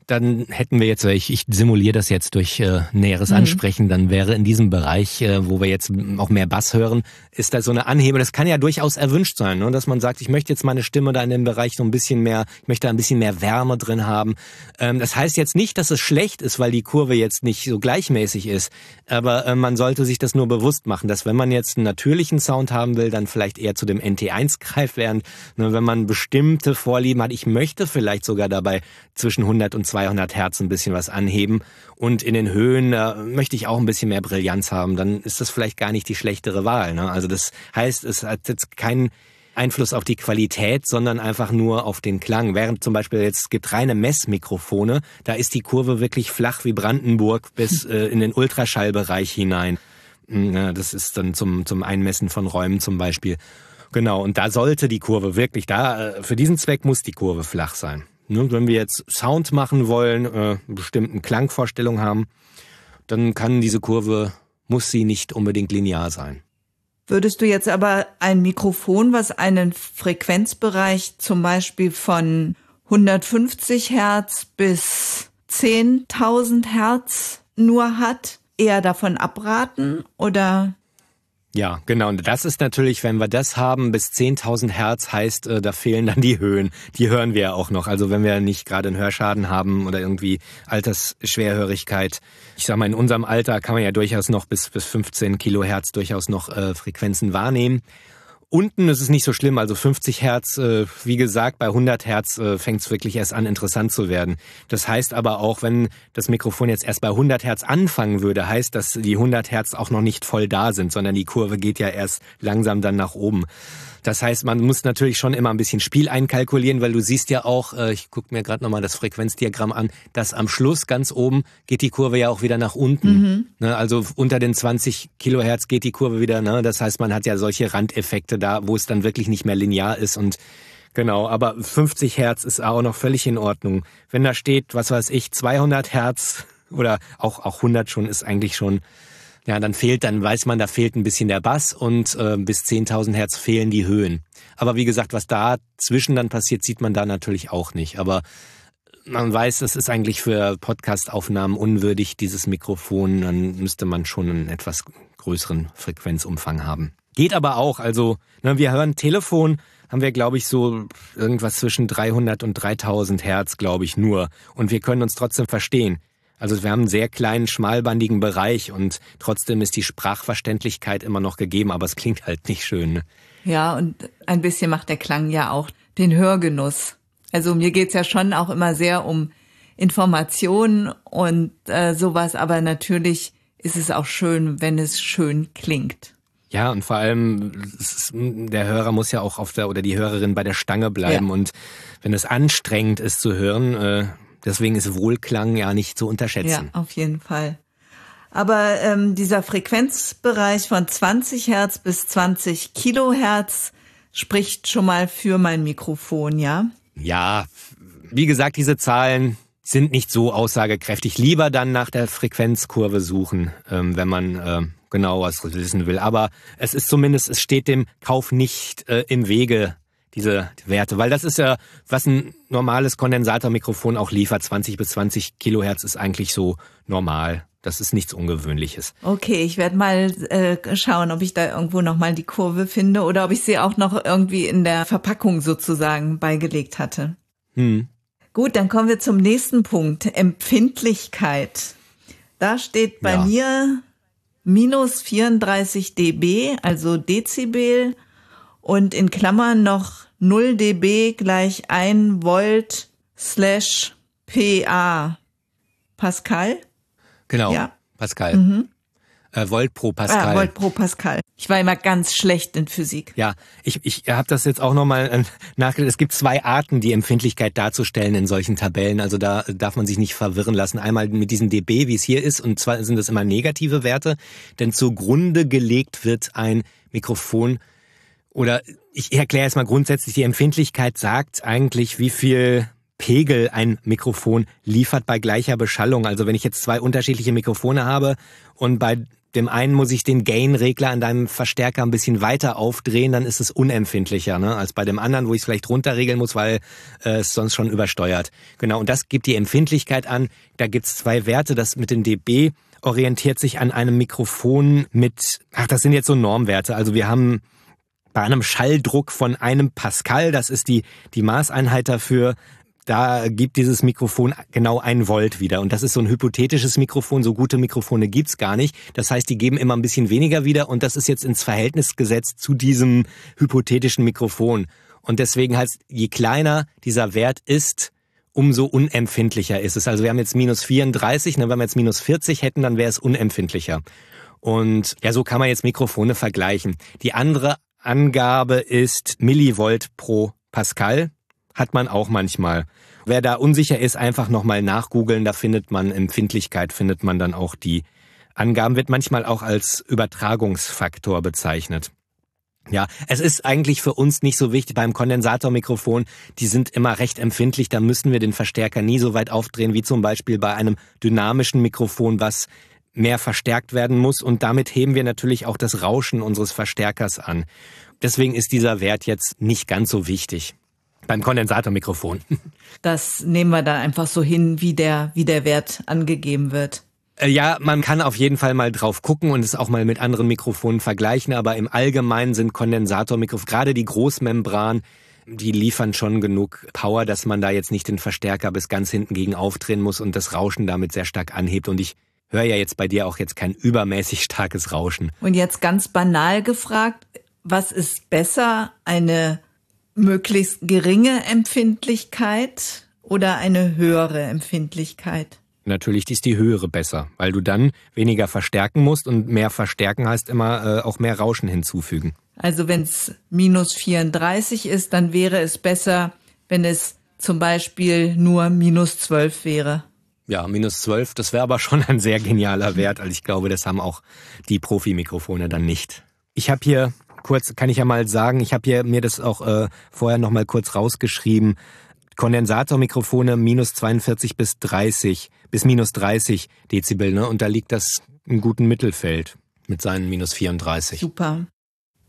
dann hätten wir jetzt, ich, ich simuliere das jetzt durch äh, näheres mhm. Ansprechen, dann wäre in diesem Bereich, äh, wo wir jetzt auch mehr Bass hören, ist da so eine Anhebe. Das kann ja durchaus erwünscht sein, ne? dass man sagt, ich möchte jetzt meine Stimme da in dem Bereich so ein bisschen mehr, ich möchte da ein bisschen mehr Wärme drin haben. Ähm, das heißt jetzt nicht, dass es schlecht ist, weil die Kurve jetzt nicht so gleichmäßig ist, aber äh, man sollte sich das nur bewusst machen, dass wenn man jetzt einen natürlichen Sound haben will, dann vielleicht eher zu dem NT1 greift, während ne, wenn man bestimmte Vorlieben hat, ich möchte vielleicht sogar dabei zwischen 100 und 200 Hertz ein bisschen was anheben. Und in den Höhen äh, möchte ich auch ein bisschen mehr Brillanz haben. Dann ist das vielleicht gar nicht die schlechtere Wahl. Ne? Also das heißt, es hat jetzt keinen Einfluss auf die Qualität, sondern einfach nur auf den Klang. Während zum Beispiel jetzt gibt reine Messmikrofone, da ist die Kurve wirklich flach wie Brandenburg bis äh, in den Ultraschallbereich hinein. Ja, das ist dann zum, zum Einmessen von Räumen zum Beispiel. Genau, und da sollte die Kurve wirklich, da, äh, für diesen Zweck muss die Kurve flach sein. Ne, wenn wir jetzt Sound machen wollen, äh, eine bestimmten Klangvorstellung haben, dann kann diese Kurve, muss sie nicht unbedingt linear sein. Würdest du jetzt aber ein Mikrofon, was einen Frequenzbereich zum Beispiel von 150 Hertz bis 10.000 Hertz nur hat, eher davon abraten oder? Ja, genau. Und das ist natürlich, wenn wir das haben, bis 10.000 Hertz heißt, äh, da fehlen dann die Höhen. Die hören wir ja auch noch. Also wenn wir nicht gerade einen Hörschaden haben oder irgendwie Altersschwerhörigkeit. Ich sag mal, in unserem Alter kann man ja durchaus noch bis, bis 15 Kilohertz durchaus noch äh, Frequenzen wahrnehmen. Unten ist es nicht so schlimm, also 50 Hertz, äh, wie gesagt, bei 100 Hertz äh, fängt es wirklich erst an, interessant zu werden. Das heißt aber auch, wenn das Mikrofon jetzt erst bei 100 Hertz anfangen würde, heißt, dass die 100 Hertz auch noch nicht voll da sind, sondern die Kurve geht ja erst langsam dann nach oben. Das heißt, man muss natürlich schon immer ein bisschen Spiel einkalkulieren, weil du siehst ja auch, äh, ich gucke mir gerade nochmal das Frequenzdiagramm an, dass am Schluss ganz oben geht die Kurve ja auch wieder nach unten. Mhm. Ne, also unter den 20 Kilohertz geht die Kurve wieder. Ne? Das heißt, man hat ja solche Randeffekte da, wo es dann wirklich nicht mehr linear ist und Genau, aber 50 Hertz ist auch noch völlig in Ordnung. Wenn da steht, was weiß ich, 200 Hertz oder auch, auch 100 schon, ist eigentlich schon ja, dann fehlt, dann weiß man, da fehlt ein bisschen der Bass und äh, bis 10.000 Hertz fehlen die Höhen. Aber wie gesagt, was da zwischen dann passiert, sieht man da natürlich auch nicht. Aber man weiß, es ist eigentlich für Podcast-Aufnahmen unwürdig, dieses Mikrofon. Dann müsste man schon einen etwas größeren Frequenzumfang haben. Geht aber auch. Also, ne, wir hören Telefon, haben wir, glaube ich, so irgendwas zwischen 300 und 3000 Hertz, glaube ich, nur. Und wir können uns trotzdem verstehen. Also wir haben einen sehr kleinen, schmalbandigen Bereich und trotzdem ist die Sprachverständlichkeit immer noch gegeben, aber es klingt halt nicht schön. Ne? Ja, und ein bisschen macht der Klang ja auch den Hörgenuss. Also mir geht's ja schon auch immer sehr um Informationen und äh, sowas, aber natürlich ist es auch schön, wenn es schön klingt. Ja, und vor allem, der Hörer muss ja auch auf der oder die Hörerin bei der Stange bleiben. Ja. Und wenn es anstrengend ist zu hören, äh, Deswegen ist Wohlklang ja nicht zu unterschätzen. Ja, auf jeden Fall. Aber ähm, dieser Frequenzbereich von 20 Hertz bis 20 Kilohertz spricht schon mal für mein Mikrofon, ja? Ja, wie gesagt, diese Zahlen sind nicht so aussagekräftig. Lieber dann nach der Frequenzkurve suchen, ähm, wenn man äh, genau was wissen will. Aber es ist zumindest, es steht dem Kauf nicht äh, im Wege, diese Werte, weil das ist ja, was ein normales Kondensatormikrofon auch liefert. 20 bis 20 Kilohertz ist eigentlich so normal. Das ist nichts Ungewöhnliches. Okay, ich werde mal äh, schauen, ob ich da irgendwo nochmal die Kurve finde oder ob ich sie auch noch irgendwie in der Verpackung sozusagen beigelegt hatte. Hm. Gut, dann kommen wir zum nächsten Punkt. Empfindlichkeit. Da steht bei ja. mir minus 34 dB, also Dezibel und in Klammern noch 0 dB gleich 1 Volt slash PA. Pascal? Genau, ja. Pascal. Mhm. Äh, Volt pro Pascal. Ah, Volt pro Pascal. Ich war immer ganz schlecht in Physik. Ja, ich, ich habe das jetzt auch nochmal äh, nachgedacht. Es gibt zwei Arten, die Empfindlichkeit darzustellen in solchen Tabellen. Also da darf man sich nicht verwirren lassen. Einmal mit diesen dB, wie es hier ist, und zwar sind das immer negative Werte. Denn zugrunde gelegt wird ein Mikrofon oder ich erkläre es mal grundsätzlich, die Empfindlichkeit sagt eigentlich, wie viel Pegel ein Mikrofon liefert bei gleicher Beschallung. Also wenn ich jetzt zwei unterschiedliche Mikrofone habe und bei dem einen muss ich den Gain-Regler an deinem Verstärker ein bisschen weiter aufdrehen, dann ist es unempfindlicher ne, als bei dem anderen, wo ich es vielleicht runterregeln muss, weil äh, es sonst schon übersteuert. Genau, und das gibt die Empfindlichkeit an. Da gibt's zwei Werte. Das mit dem dB orientiert sich an einem Mikrofon mit, ach, das sind jetzt so Normwerte. Also wir haben bei einem Schalldruck von einem Pascal, das ist die, die Maßeinheit dafür, da gibt dieses Mikrofon genau ein Volt wieder. Und das ist so ein hypothetisches Mikrofon. So gute Mikrofone gibt's gar nicht. Das heißt, die geben immer ein bisschen weniger wieder. Und das ist jetzt ins Verhältnis gesetzt zu diesem hypothetischen Mikrofon. Und deswegen heißt, je kleiner dieser Wert ist, umso unempfindlicher ist es. Also wir haben jetzt minus 34, ne, wenn wir jetzt minus 40 hätten, dann wäre es unempfindlicher. Und ja, so kann man jetzt Mikrofone vergleichen. Die andere Angabe ist Millivolt pro Pascal. Hat man auch manchmal. Wer da unsicher ist, einfach nochmal nachgoogeln. Da findet man Empfindlichkeit, findet man dann auch die Angaben. Wird manchmal auch als Übertragungsfaktor bezeichnet. Ja, es ist eigentlich für uns nicht so wichtig beim Kondensatormikrofon. Die sind immer recht empfindlich. Da müssen wir den Verstärker nie so weit aufdrehen wie zum Beispiel bei einem dynamischen Mikrofon, was mehr verstärkt werden muss und damit heben wir natürlich auch das Rauschen unseres Verstärkers an. Deswegen ist dieser Wert jetzt nicht ganz so wichtig beim Kondensatormikrofon. Das nehmen wir dann einfach so hin, wie der, wie der Wert angegeben wird. Äh, ja, man kann auf jeden Fall mal drauf gucken und es auch mal mit anderen Mikrofonen vergleichen, aber im Allgemeinen sind Kondensatormikrofone, gerade die Großmembran, die liefern schon genug Power, dass man da jetzt nicht den Verstärker bis ganz hinten gegen aufdrehen muss und das Rauschen damit sehr stark anhebt. Und ich höre ja jetzt bei dir auch jetzt kein übermäßig starkes Rauschen. Und jetzt ganz banal gefragt, was ist besser, eine möglichst geringe Empfindlichkeit oder eine höhere Empfindlichkeit? Natürlich ist die höhere besser, weil du dann weniger verstärken musst und mehr verstärken heißt immer äh, auch mehr Rauschen hinzufügen. Also wenn es minus 34 ist, dann wäre es besser, wenn es zum Beispiel nur minus 12 wäre. Ja, minus 12, das wäre aber schon ein sehr genialer Wert. Also ich glaube, das haben auch die Profi-Mikrofone dann nicht. Ich habe hier kurz, kann ich ja mal sagen, ich habe hier mir das auch äh, vorher noch mal kurz rausgeschrieben. Kondensatormikrofone minus 42 bis 30, bis minus 30 Dezibel, ne? Und da liegt das im guten Mittelfeld mit seinen minus 34. Super.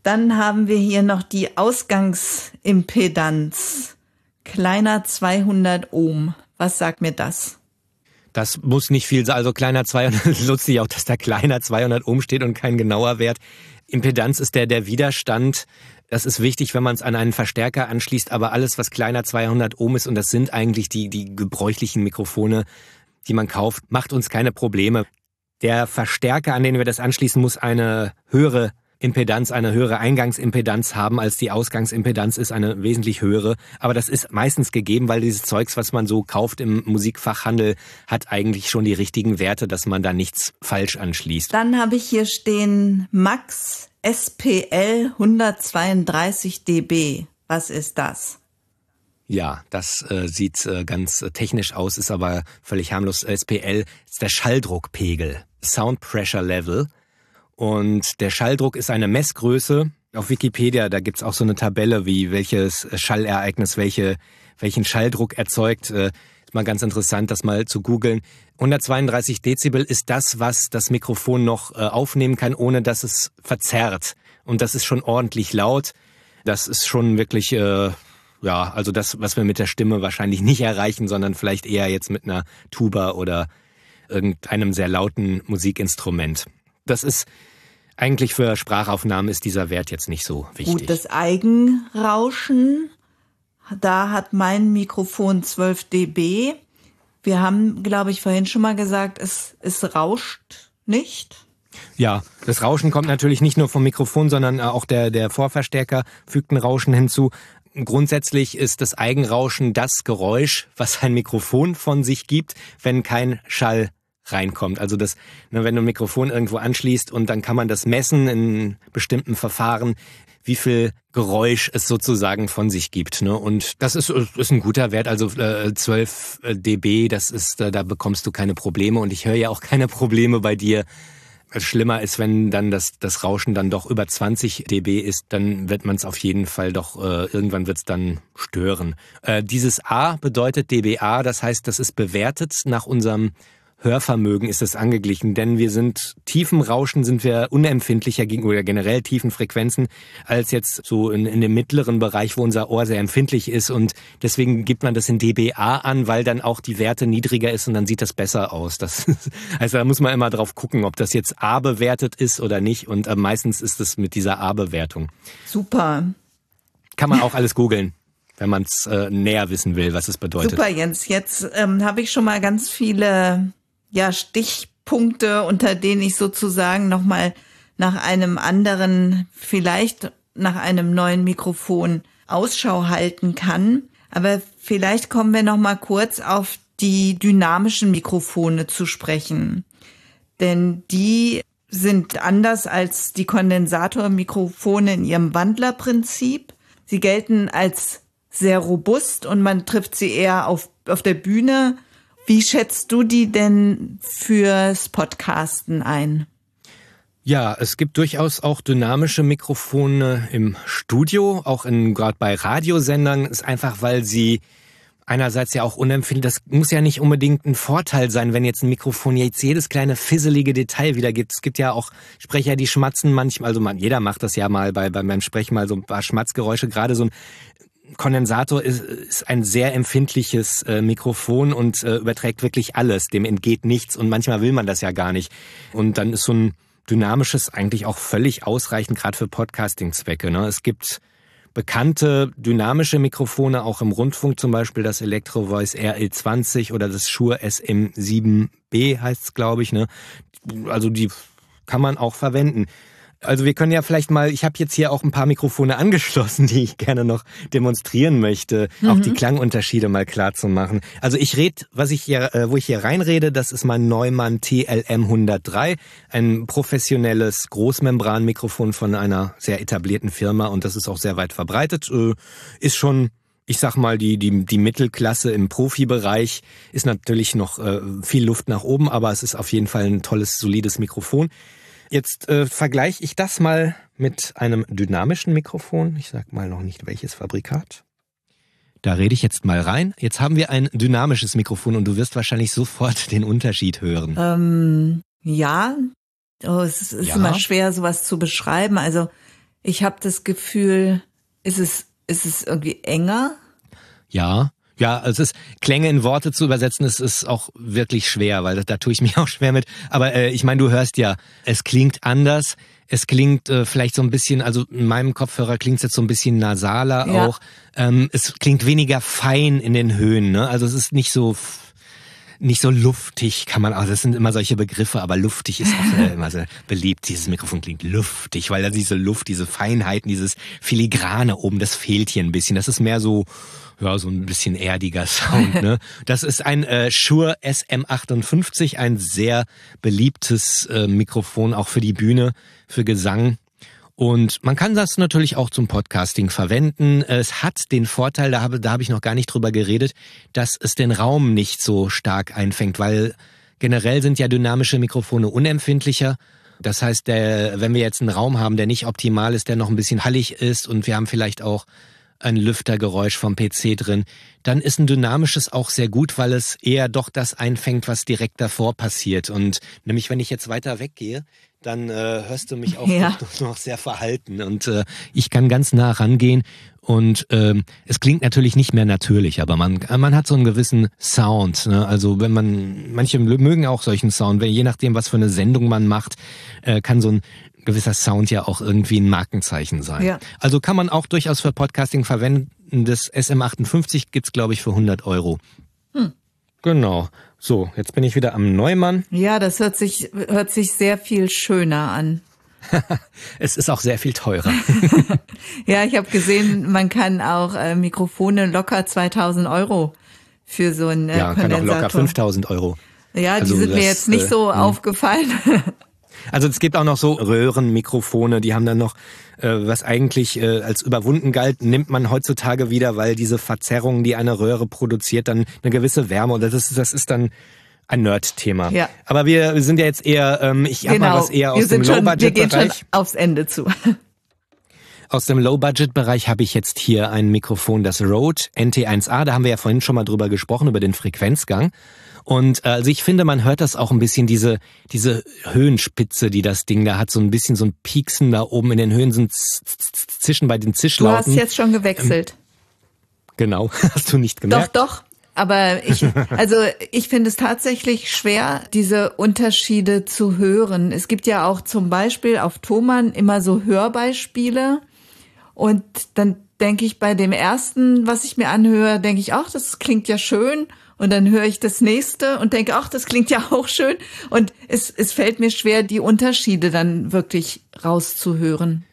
Dann haben wir hier noch die Ausgangsimpedanz. Kleiner 200 Ohm. Was sagt mir das? Das muss nicht viel sein. Also kleiner 200, lustig auch, dass da kleiner 200 Ohm steht und kein genauer Wert. Impedanz ist der, der Widerstand. Das ist wichtig, wenn man es an einen Verstärker anschließt. Aber alles, was kleiner 200 Ohm ist, und das sind eigentlich die, die gebräuchlichen Mikrofone, die man kauft, macht uns keine Probleme. Der Verstärker, an den wir das anschließen, muss eine höhere Impedanz, eine höhere Eingangsimpedanz haben, als die Ausgangsimpedanz ist, eine wesentlich höhere. Aber das ist meistens gegeben, weil dieses Zeugs, was man so kauft im Musikfachhandel, hat eigentlich schon die richtigen Werte, dass man da nichts falsch anschließt. Dann habe ich hier stehen Max SPL 132 dB. Was ist das? Ja, das äh, sieht äh, ganz äh, technisch aus, ist aber völlig harmlos. SPL ist der Schalldruckpegel, Sound Pressure Level. Und der Schalldruck ist eine Messgröße. Auf Wikipedia, da gibt's auch so eine Tabelle, wie welches Schallereignis welche, welchen Schalldruck erzeugt. Äh, ist mal ganz interessant, das mal zu googeln. 132 Dezibel ist das, was das Mikrofon noch äh, aufnehmen kann, ohne dass es verzerrt. Und das ist schon ordentlich laut. Das ist schon wirklich, äh, ja, also das, was wir mit der Stimme wahrscheinlich nicht erreichen, sondern vielleicht eher jetzt mit einer Tuba oder irgendeinem sehr lauten Musikinstrument. Das ist eigentlich für Sprachaufnahmen ist dieser Wert jetzt nicht so wichtig. Gut, das Eigenrauschen, da hat mein Mikrofon 12 dB. Wir haben, glaube ich, vorhin schon mal gesagt, es, es rauscht nicht. Ja, das Rauschen kommt natürlich nicht nur vom Mikrofon, sondern auch der, der Vorverstärker fügt ein Rauschen hinzu. Grundsätzlich ist das Eigenrauschen das Geräusch, was ein Mikrofon von sich gibt, wenn kein Schall reinkommt. Also das, ne, wenn du ein Mikrofon irgendwo anschließt und dann kann man das messen in bestimmten Verfahren, wie viel Geräusch es sozusagen von sich gibt. Ne? Und das ist, ist ein guter Wert, also äh, 12 äh, dB, das ist, da, da bekommst du keine Probleme und ich höre ja auch keine Probleme bei dir. Schlimmer ist, wenn dann das, das Rauschen dann doch über 20 dB ist, dann wird man es auf jeden Fall doch, äh, irgendwann wird es dann stören. Äh, dieses A bedeutet dBA, das heißt, das ist bewertet nach unserem Hörvermögen ist es angeglichen, denn wir sind tiefen Rauschen sind wir unempfindlicher gegenüber generell tiefen Frequenzen als jetzt so in, in dem mittleren Bereich, wo unser Ohr sehr empfindlich ist und deswegen gibt man das in dBA an, weil dann auch die Werte niedriger ist und dann sieht das besser aus. Das, also da muss man immer drauf gucken, ob das jetzt A bewertet ist oder nicht und äh, meistens ist es mit dieser A-Bewertung. Super. Kann man auch alles googeln wenn man es äh, näher wissen will, was es bedeutet. Super, Jens. Jetzt ähm, habe ich schon mal ganz viele ja, Stichpunkte, unter denen ich sozusagen nochmal nach einem anderen, vielleicht nach einem neuen Mikrofon Ausschau halten kann. Aber vielleicht kommen wir noch mal kurz auf die dynamischen Mikrofone zu sprechen. Denn die sind anders als die Kondensatormikrofone in ihrem Wandlerprinzip. Sie gelten als sehr robust und man trifft sie eher auf, auf der Bühne wie schätzt du die denn fürs Podcasten ein? Ja, es gibt durchaus auch dynamische Mikrofone im Studio, auch in gerade bei Radiosendern, ist einfach, weil sie einerseits ja auch unempfindlich, das muss ja nicht unbedingt ein Vorteil sein, wenn jetzt ein Mikrofon jetzt jedes kleine fisselige Detail wieder gibt. Es gibt ja auch Sprecher, die schmatzen manchmal, also man, jeder macht das ja mal bei, bei beim Sprechen mal so ein paar Schmatzgeräusche, gerade so ein Kondensator ist, ist ein sehr empfindliches äh, Mikrofon und äh, überträgt wirklich alles. Dem entgeht nichts und manchmal will man das ja gar nicht. Und dann ist so ein dynamisches eigentlich auch völlig ausreichend, gerade für Podcasting-Zwecke. Ne? Es gibt bekannte dynamische Mikrofone, auch im Rundfunk zum Beispiel das Electro Voice RL20 oder das Shure SM7B heißt es, glaube ich. Ne? Also die kann man auch verwenden. Also wir können ja vielleicht mal, ich habe jetzt hier auch ein paar Mikrofone angeschlossen, die ich gerne noch demonstrieren möchte, mhm. auch die mhm. Klangunterschiede mal klar zu machen. Also ich rede, was ich hier, äh, wo ich hier reinrede, das ist mein Neumann TLM 103, ein professionelles Großmembranmikrofon von einer sehr etablierten Firma und das ist auch sehr weit verbreitet, äh, ist schon ich sag mal, die, die, die Mittelklasse im Profibereich ist natürlich noch äh, viel Luft nach oben, aber es ist auf jeden Fall ein tolles, solides Mikrofon. Jetzt äh, vergleiche ich das mal mit einem dynamischen Mikrofon. Ich sag mal noch nicht welches Fabrikat. Da rede ich jetzt mal rein. Jetzt haben wir ein dynamisches Mikrofon und du wirst wahrscheinlich sofort den Unterschied hören. Ähm, ja, oh, es ist ja. immer schwer, sowas zu beschreiben. Also ich habe das Gefühl, ist es, ist es irgendwie enger? Ja, ja, also es ist Klänge in Worte zu übersetzen, es ist auch wirklich schwer, weil da, da tue ich mich auch schwer mit. Aber äh, ich meine, du hörst ja, es klingt anders. Es klingt äh, vielleicht so ein bisschen, also in meinem Kopfhörer klingt es jetzt so ein bisschen nasaler ja. auch. Ähm, es klingt weniger fein in den Höhen, ne? Also es ist nicht so nicht so luftig kann man auch, das sind immer solche Begriffe, aber luftig ist auch äh, immer so beliebt. Dieses Mikrofon klingt luftig, weil da diese Luft, diese Feinheiten, dieses Filigrane oben, das fehlt hier ein bisschen. Das ist mehr so, ja, so ein bisschen erdiger Sound. Ne? Das ist ein äh, Shure SM58, ein sehr beliebtes äh, Mikrofon auch für die Bühne, für Gesang. Und man kann das natürlich auch zum Podcasting verwenden. Es hat den Vorteil, da habe, da habe ich noch gar nicht drüber geredet, dass es den Raum nicht so stark einfängt, weil generell sind ja dynamische Mikrofone unempfindlicher. Das heißt, der, wenn wir jetzt einen Raum haben, der nicht optimal ist, der noch ein bisschen hallig ist und wir haben vielleicht auch ein Lüftergeräusch vom PC drin, dann ist ein dynamisches auch sehr gut, weil es eher doch das einfängt, was direkt davor passiert. Und nämlich, wenn ich jetzt weiter weggehe, dann äh, hörst du mich auch ja. noch sehr verhalten. Und äh, ich kann ganz nah rangehen und ähm, es klingt natürlich nicht mehr natürlich, aber man man hat so einen gewissen Sound. Ne? Also wenn man manche mögen auch solchen Sound, wenn je nachdem was für eine Sendung man macht, äh, kann so ein gewisser Sound ja auch irgendwie ein Markenzeichen sein. Ja. Also kann man auch durchaus für Podcasting verwenden. Das SM58 gibt's glaube ich für 100 Euro. Genau. So, jetzt bin ich wieder am Neumann. Ja, das hört sich hört sich sehr viel schöner an. es ist auch sehr viel teurer. ja, ich habe gesehen, man kann auch äh, Mikrofone locker 2000 Euro für so ein äh, Ja, kann auch locker 5000 Euro. Ja, also die sind das, mir jetzt nicht so äh, aufgefallen. Also es gibt auch noch so Röhrenmikrofone, die haben dann noch, äh, was eigentlich äh, als überwunden galt, nimmt man heutzutage wieder, weil diese Verzerrung, die eine Röhre produziert, dann eine gewisse Wärme und das ist, das ist dann ein Nerd-Thema. Ja. Aber wir sind ja jetzt eher, ähm, ich genau. habe mal was eher aus dem Low-Budget-Bereich. Wir gehen schon aufs Ende zu. Aus dem Low-Budget-Bereich habe ich jetzt hier ein Mikrofon, das Rode NT1A. Da haben wir ja vorhin schon mal drüber gesprochen, über den Frequenzgang. Und äh, also ich finde, man hört das auch ein bisschen, diese, diese Höhenspitze, die das Ding da hat, so ein bisschen so ein Pieksen da oben in den Höhen, so ein Zischen bei den Zischlauten. Du hast jetzt schon gewechselt. Ähm, genau, hast du nicht gemerkt? Doch, doch. Aber ich, also ich finde es tatsächlich schwer, diese Unterschiede zu hören. Es gibt ja auch zum Beispiel auf Thomann immer so Hörbeispiele. Und dann denke ich bei dem ersten, was ich mir anhöre, denke ich auch, das klingt ja schön. Und dann höre ich das nächste und denke, ach, das klingt ja auch schön. Und es, es fällt mir schwer, die Unterschiede dann wirklich rauszuhören.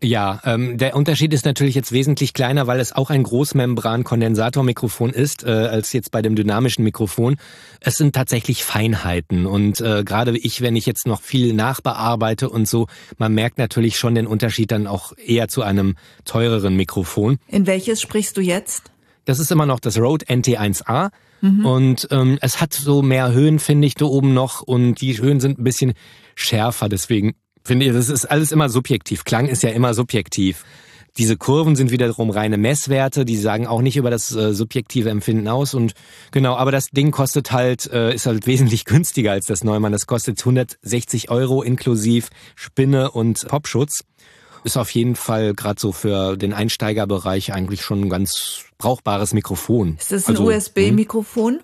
Ja, ähm, der Unterschied ist natürlich jetzt wesentlich kleiner, weil es auch ein Großmembran-Kondensatormikrofon ist, äh, als jetzt bei dem dynamischen Mikrofon. Es sind tatsächlich Feinheiten und äh, gerade ich, wenn ich jetzt noch viel nachbearbeite und so, man merkt natürlich schon den Unterschied dann auch eher zu einem teureren Mikrofon. In welches sprichst du jetzt? Das ist immer noch das Rode NT1A. Mhm. Und ähm, es hat so mehr Höhen, finde ich, da oben noch. Und die Höhen sind ein bisschen schärfer. Deswegen finde ich, das ist alles immer subjektiv. Klang ist ja immer subjektiv. Diese Kurven sind wiederum reine Messwerte, die sagen auch nicht über das äh, subjektive Empfinden aus und genau, aber das Ding kostet halt, äh, ist halt wesentlich günstiger als das Neumann. Das kostet 160 Euro inklusive Spinne und Popschutz. ist auf jeden Fall gerade so für den Einsteigerbereich eigentlich schon ein ganz brauchbares Mikrofon. Ist das ein also, USB-Mikrofon? Hm?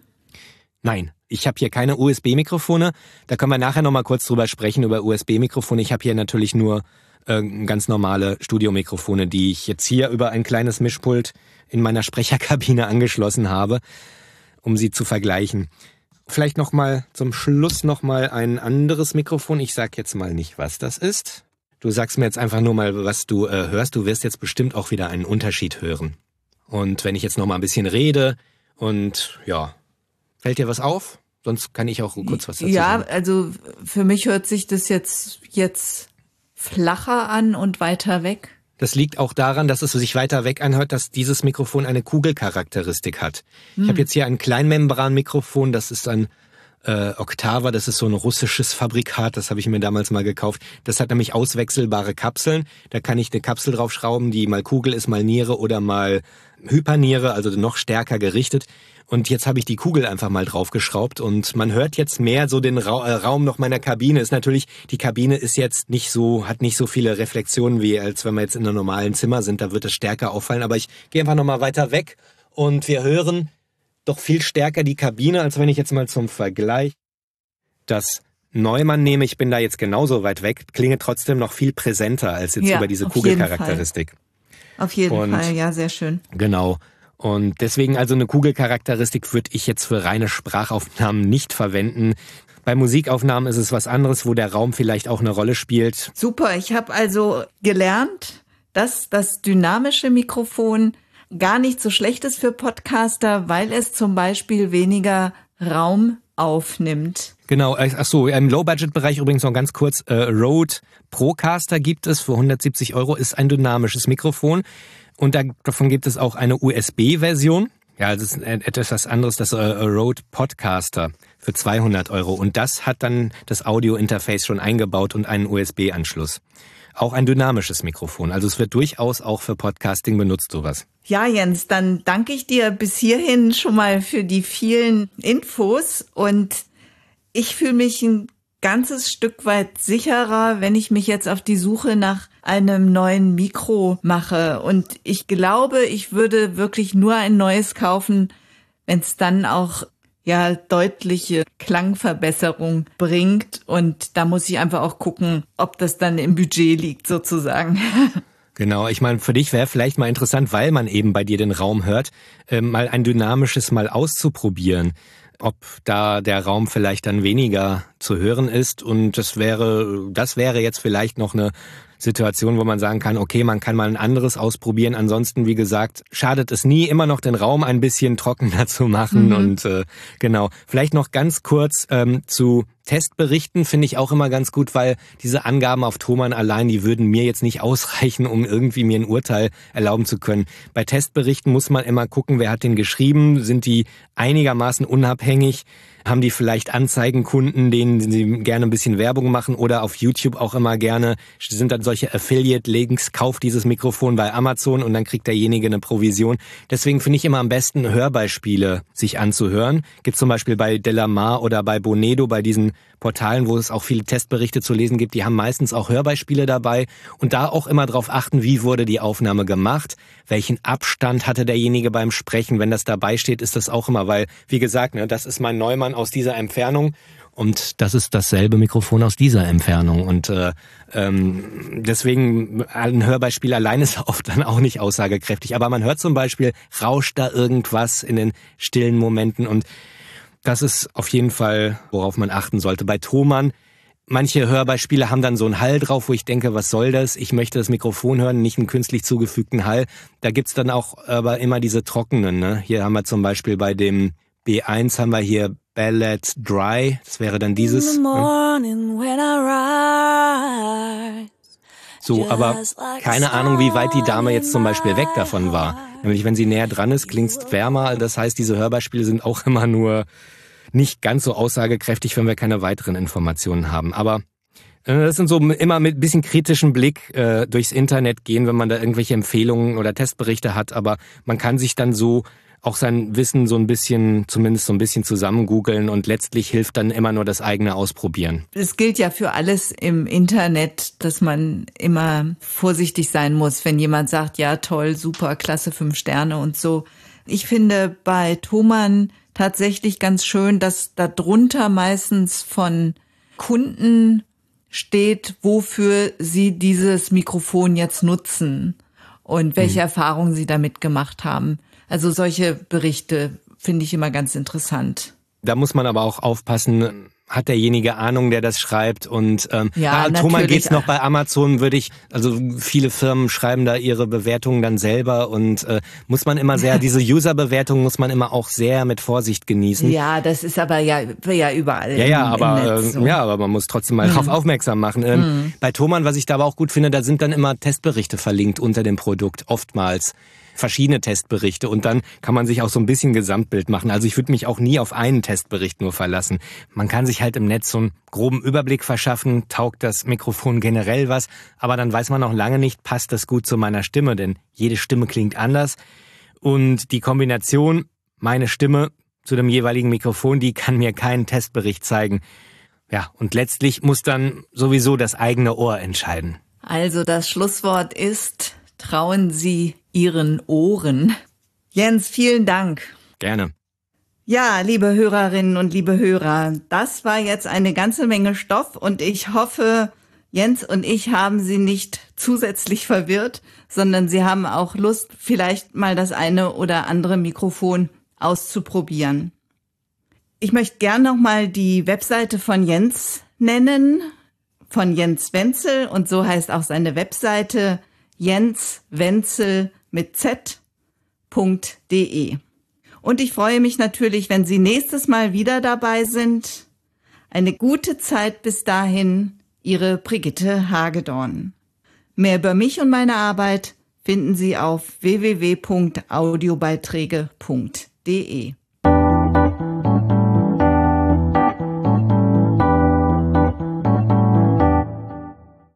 Nein, ich habe hier keine USB-Mikrofone. Da können wir nachher nochmal kurz drüber sprechen, über USB-Mikrofone. Ich habe hier natürlich nur äh, ganz normale Studiomikrofone, die ich jetzt hier über ein kleines Mischpult in meiner Sprecherkabine angeschlossen habe, um sie zu vergleichen. Vielleicht nochmal zum Schluss nochmal ein anderes Mikrofon. Ich sag jetzt mal nicht, was das ist. Du sagst mir jetzt einfach nur mal, was du äh, hörst. Du wirst jetzt bestimmt auch wieder einen Unterschied hören. Und wenn ich jetzt nochmal ein bisschen rede und ja, fällt dir was auf? Sonst kann ich auch kurz was dazu ja, sagen. Ja, also für mich hört sich das jetzt, jetzt flacher an und weiter weg. Das liegt auch daran, dass es sich weiter weg anhört, dass dieses Mikrofon eine Kugelcharakteristik hat. Hm. Ich habe jetzt hier ein Kleinmembranmikrofon, das ist ein äh, Octava, das ist so ein russisches Fabrikat, das habe ich mir damals mal gekauft. Das hat nämlich auswechselbare Kapseln. Da kann ich eine Kapsel draufschrauben, die mal Kugel ist, mal Niere oder mal Hyperniere, also noch stärker gerichtet. Und jetzt habe ich die Kugel einfach mal draufgeschraubt und man hört jetzt mehr so den Ra äh, Raum noch meiner Kabine. Ist natürlich, die Kabine ist jetzt nicht so, hat nicht so viele Reflexionen wie als wenn wir jetzt in einem normalen Zimmer sind. Da wird es stärker auffallen. Aber ich gehe einfach nochmal weiter weg und wir hören doch viel stärker die Kabine, als wenn ich jetzt mal zum Vergleich das Neumann nehme. Ich bin da jetzt genauso weit weg, klinge trotzdem noch viel präsenter als jetzt ja, über diese Kugelcharakteristik. Auf jeden Fall, ja, sehr schön. Genau. Und deswegen also eine Kugelcharakteristik würde ich jetzt für reine Sprachaufnahmen nicht verwenden. Bei Musikaufnahmen ist es was anderes, wo der Raum vielleicht auch eine Rolle spielt. Super, ich habe also gelernt, dass das dynamische Mikrofon gar nicht so schlecht ist für Podcaster, weil es zum Beispiel weniger Raum aufnimmt. Genau, äh, ach so, im Low-Budget-Bereich übrigens noch ganz kurz, äh, Rode Procaster gibt es für 170 Euro, ist ein dynamisches Mikrofon. Und davon gibt es auch eine USB-Version. Ja, das ist etwas anderes, das äh, Rode Podcaster für 200 Euro. Und das hat dann das Audio-Interface schon eingebaut und einen USB-Anschluss. Auch ein dynamisches Mikrofon. Also es wird durchaus auch für Podcasting benutzt, sowas. Ja, Jens, dann danke ich dir bis hierhin schon mal für die vielen Infos und ich fühle mich ein ganzes Stück weit sicherer, wenn ich mich jetzt auf die Suche nach einem neuen Mikro mache. Und ich glaube, ich würde wirklich nur ein neues kaufen, wenn es dann auch ja deutliche Klangverbesserung bringt. Und da muss ich einfach auch gucken, ob das dann im Budget liegt sozusagen. Genau, ich meine, für dich wäre vielleicht mal interessant, weil man eben bei dir den Raum hört, äh, mal ein dynamisches mal auszuprobieren ob da der Raum vielleicht dann weniger zu hören ist. Und das wäre, das wäre jetzt vielleicht noch eine Situation, wo man sagen kann, okay, man kann mal ein anderes ausprobieren. Ansonsten, wie gesagt, schadet es nie, immer noch den Raum ein bisschen trockener zu machen. Mhm. Und äh, genau, vielleicht noch ganz kurz ähm, zu Testberichten finde ich auch immer ganz gut, weil diese Angaben auf Thomann allein, die würden mir jetzt nicht ausreichen, um irgendwie mir ein Urteil erlauben zu können. Bei Testberichten muss man immer gucken, wer hat den geschrieben, sind die einigermaßen unabhängig haben die vielleicht Anzeigenkunden, denen sie gerne ein bisschen Werbung machen oder auf YouTube auch immer gerne sind dann solche Affiliate-Links, kauft dieses Mikrofon bei Amazon und dann kriegt derjenige eine Provision. Deswegen finde ich immer am besten Hörbeispiele sich anzuhören. Gibt zum Beispiel bei Delamar oder bei Bonedo, bei diesen Portalen, wo es auch viele Testberichte zu lesen gibt, die haben meistens auch Hörbeispiele dabei und da auch immer darauf achten, wie wurde die Aufnahme gemacht, welchen Abstand hatte derjenige beim Sprechen. Wenn das dabei steht, ist das auch immer, weil, wie gesagt, ne, das ist mein Neumann aus dieser Entfernung und das ist dasselbe Mikrofon aus dieser Entfernung. Und äh, ähm, deswegen ein Hörbeispiel allein ist oft dann auch nicht aussagekräftig. Aber man hört zum Beispiel, rauscht da irgendwas in den stillen Momenten und das ist auf jeden Fall, worauf man achten sollte. Bei Thomann, manche Hörbeispiele haben dann so einen Hall drauf, wo ich denke, was soll das? Ich möchte das Mikrofon hören, nicht einen künstlich zugefügten Hall. Da gibt's dann auch aber immer diese trockenen. Ne? Hier haben wir zum Beispiel bei dem B1 haben wir hier Ballad Dry. Das wäre dann dieses. Ne? So, aber keine Ahnung, wie weit die Dame jetzt zum Beispiel weg davon war. Nämlich, wenn sie näher dran ist, klingt's wärmer. Das heißt, diese Hörbeispiele sind auch immer nur nicht ganz so aussagekräftig, wenn wir keine weiteren Informationen haben. Aber äh, das sind so immer mit bisschen kritischem Blick äh, durchs Internet gehen, wenn man da irgendwelche Empfehlungen oder Testberichte hat. Aber man kann sich dann so auch sein Wissen so ein bisschen, zumindest so ein bisschen zusammen googeln und letztlich hilft dann immer nur das eigene Ausprobieren. Es gilt ja für alles im Internet, dass man immer vorsichtig sein muss, wenn jemand sagt, ja toll, super, klasse, fünf Sterne und so. Ich finde bei Thomann tatsächlich ganz schön, dass da drunter meistens von Kunden steht, wofür sie dieses Mikrofon jetzt nutzen und welche hm. Erfahrungen sie damit gemacht haben. Also solche Berichte finde ich immer ganz interessant. Da muss man aber auch aufpassen, hat derjenige Ahnung, der das schreibt und ähm, ja, Thomas geht's noch bei Amazon, würde ich, also viele Firmen schreiben da ihre Bewertungen dann selber und äh, muss man immer sehr, diese User-Bewertung muss man immer auch sehr mit Vorsicht genießen. Ja, das ist aber ja, ja überall. Ja, ja, im, aber im so. äh, ja, aber man muss trotzdem mal mhm. darauf aufmerksam machen. Ähm, mhm. Bei Thomann, was ich da aber auch gut finde, da sind dann immer Testberichte verlinkt unter dem Produkt, oftmals verschiedene Testberichte und dann kann man sich auch so ein bisschen Gesamtbild machen. Also ich würde mich auch nie auf einen Testbericht nur verlassen. Man kann sich halt im Netz so einen groben Überblick verschaffen, taugt das Mikrofon generell was, aber dann weiß man noch lange nicht, passt das gut zu meiner Stimme, denn jede Stimme klingt anders und die Kombination meine Stimme zu dem jeweiligen Mikrofon, die kann mir keinen Testbericht zeigen. Ja, und letztlich muss dann sowieso das eigene Ohr entscheiden. Also das Schlusswort ist, trauen Sie Ihren Ohren. Jens, vielen Dank. Gerne. Ja, liebe Hörerinnen und liebe Hörer, das war jetzt eine ganze Menge Stoff und ich hoffe, Jens und ich haben Sie nicht zusätzlich verwirrt, sondern Sie haben auch Lust, vielleicht mal das eine oder andere Mikrofon auszuprobieren. Ich möchte gern nochmal die Webseite von Jens nennen, von Jens Wenzel und so heißt auch seine Webseite Jens Wenzel mit z.de. Und ich freue mich natürlich, wenn Sie nächstes Mal wieder dabei sind. Eine gute Zeit bis dahin, Ihre Brigitte Hagedorn. Mehr über mich und meine Arbeit finden Sie auf www.audiobeiträge.de.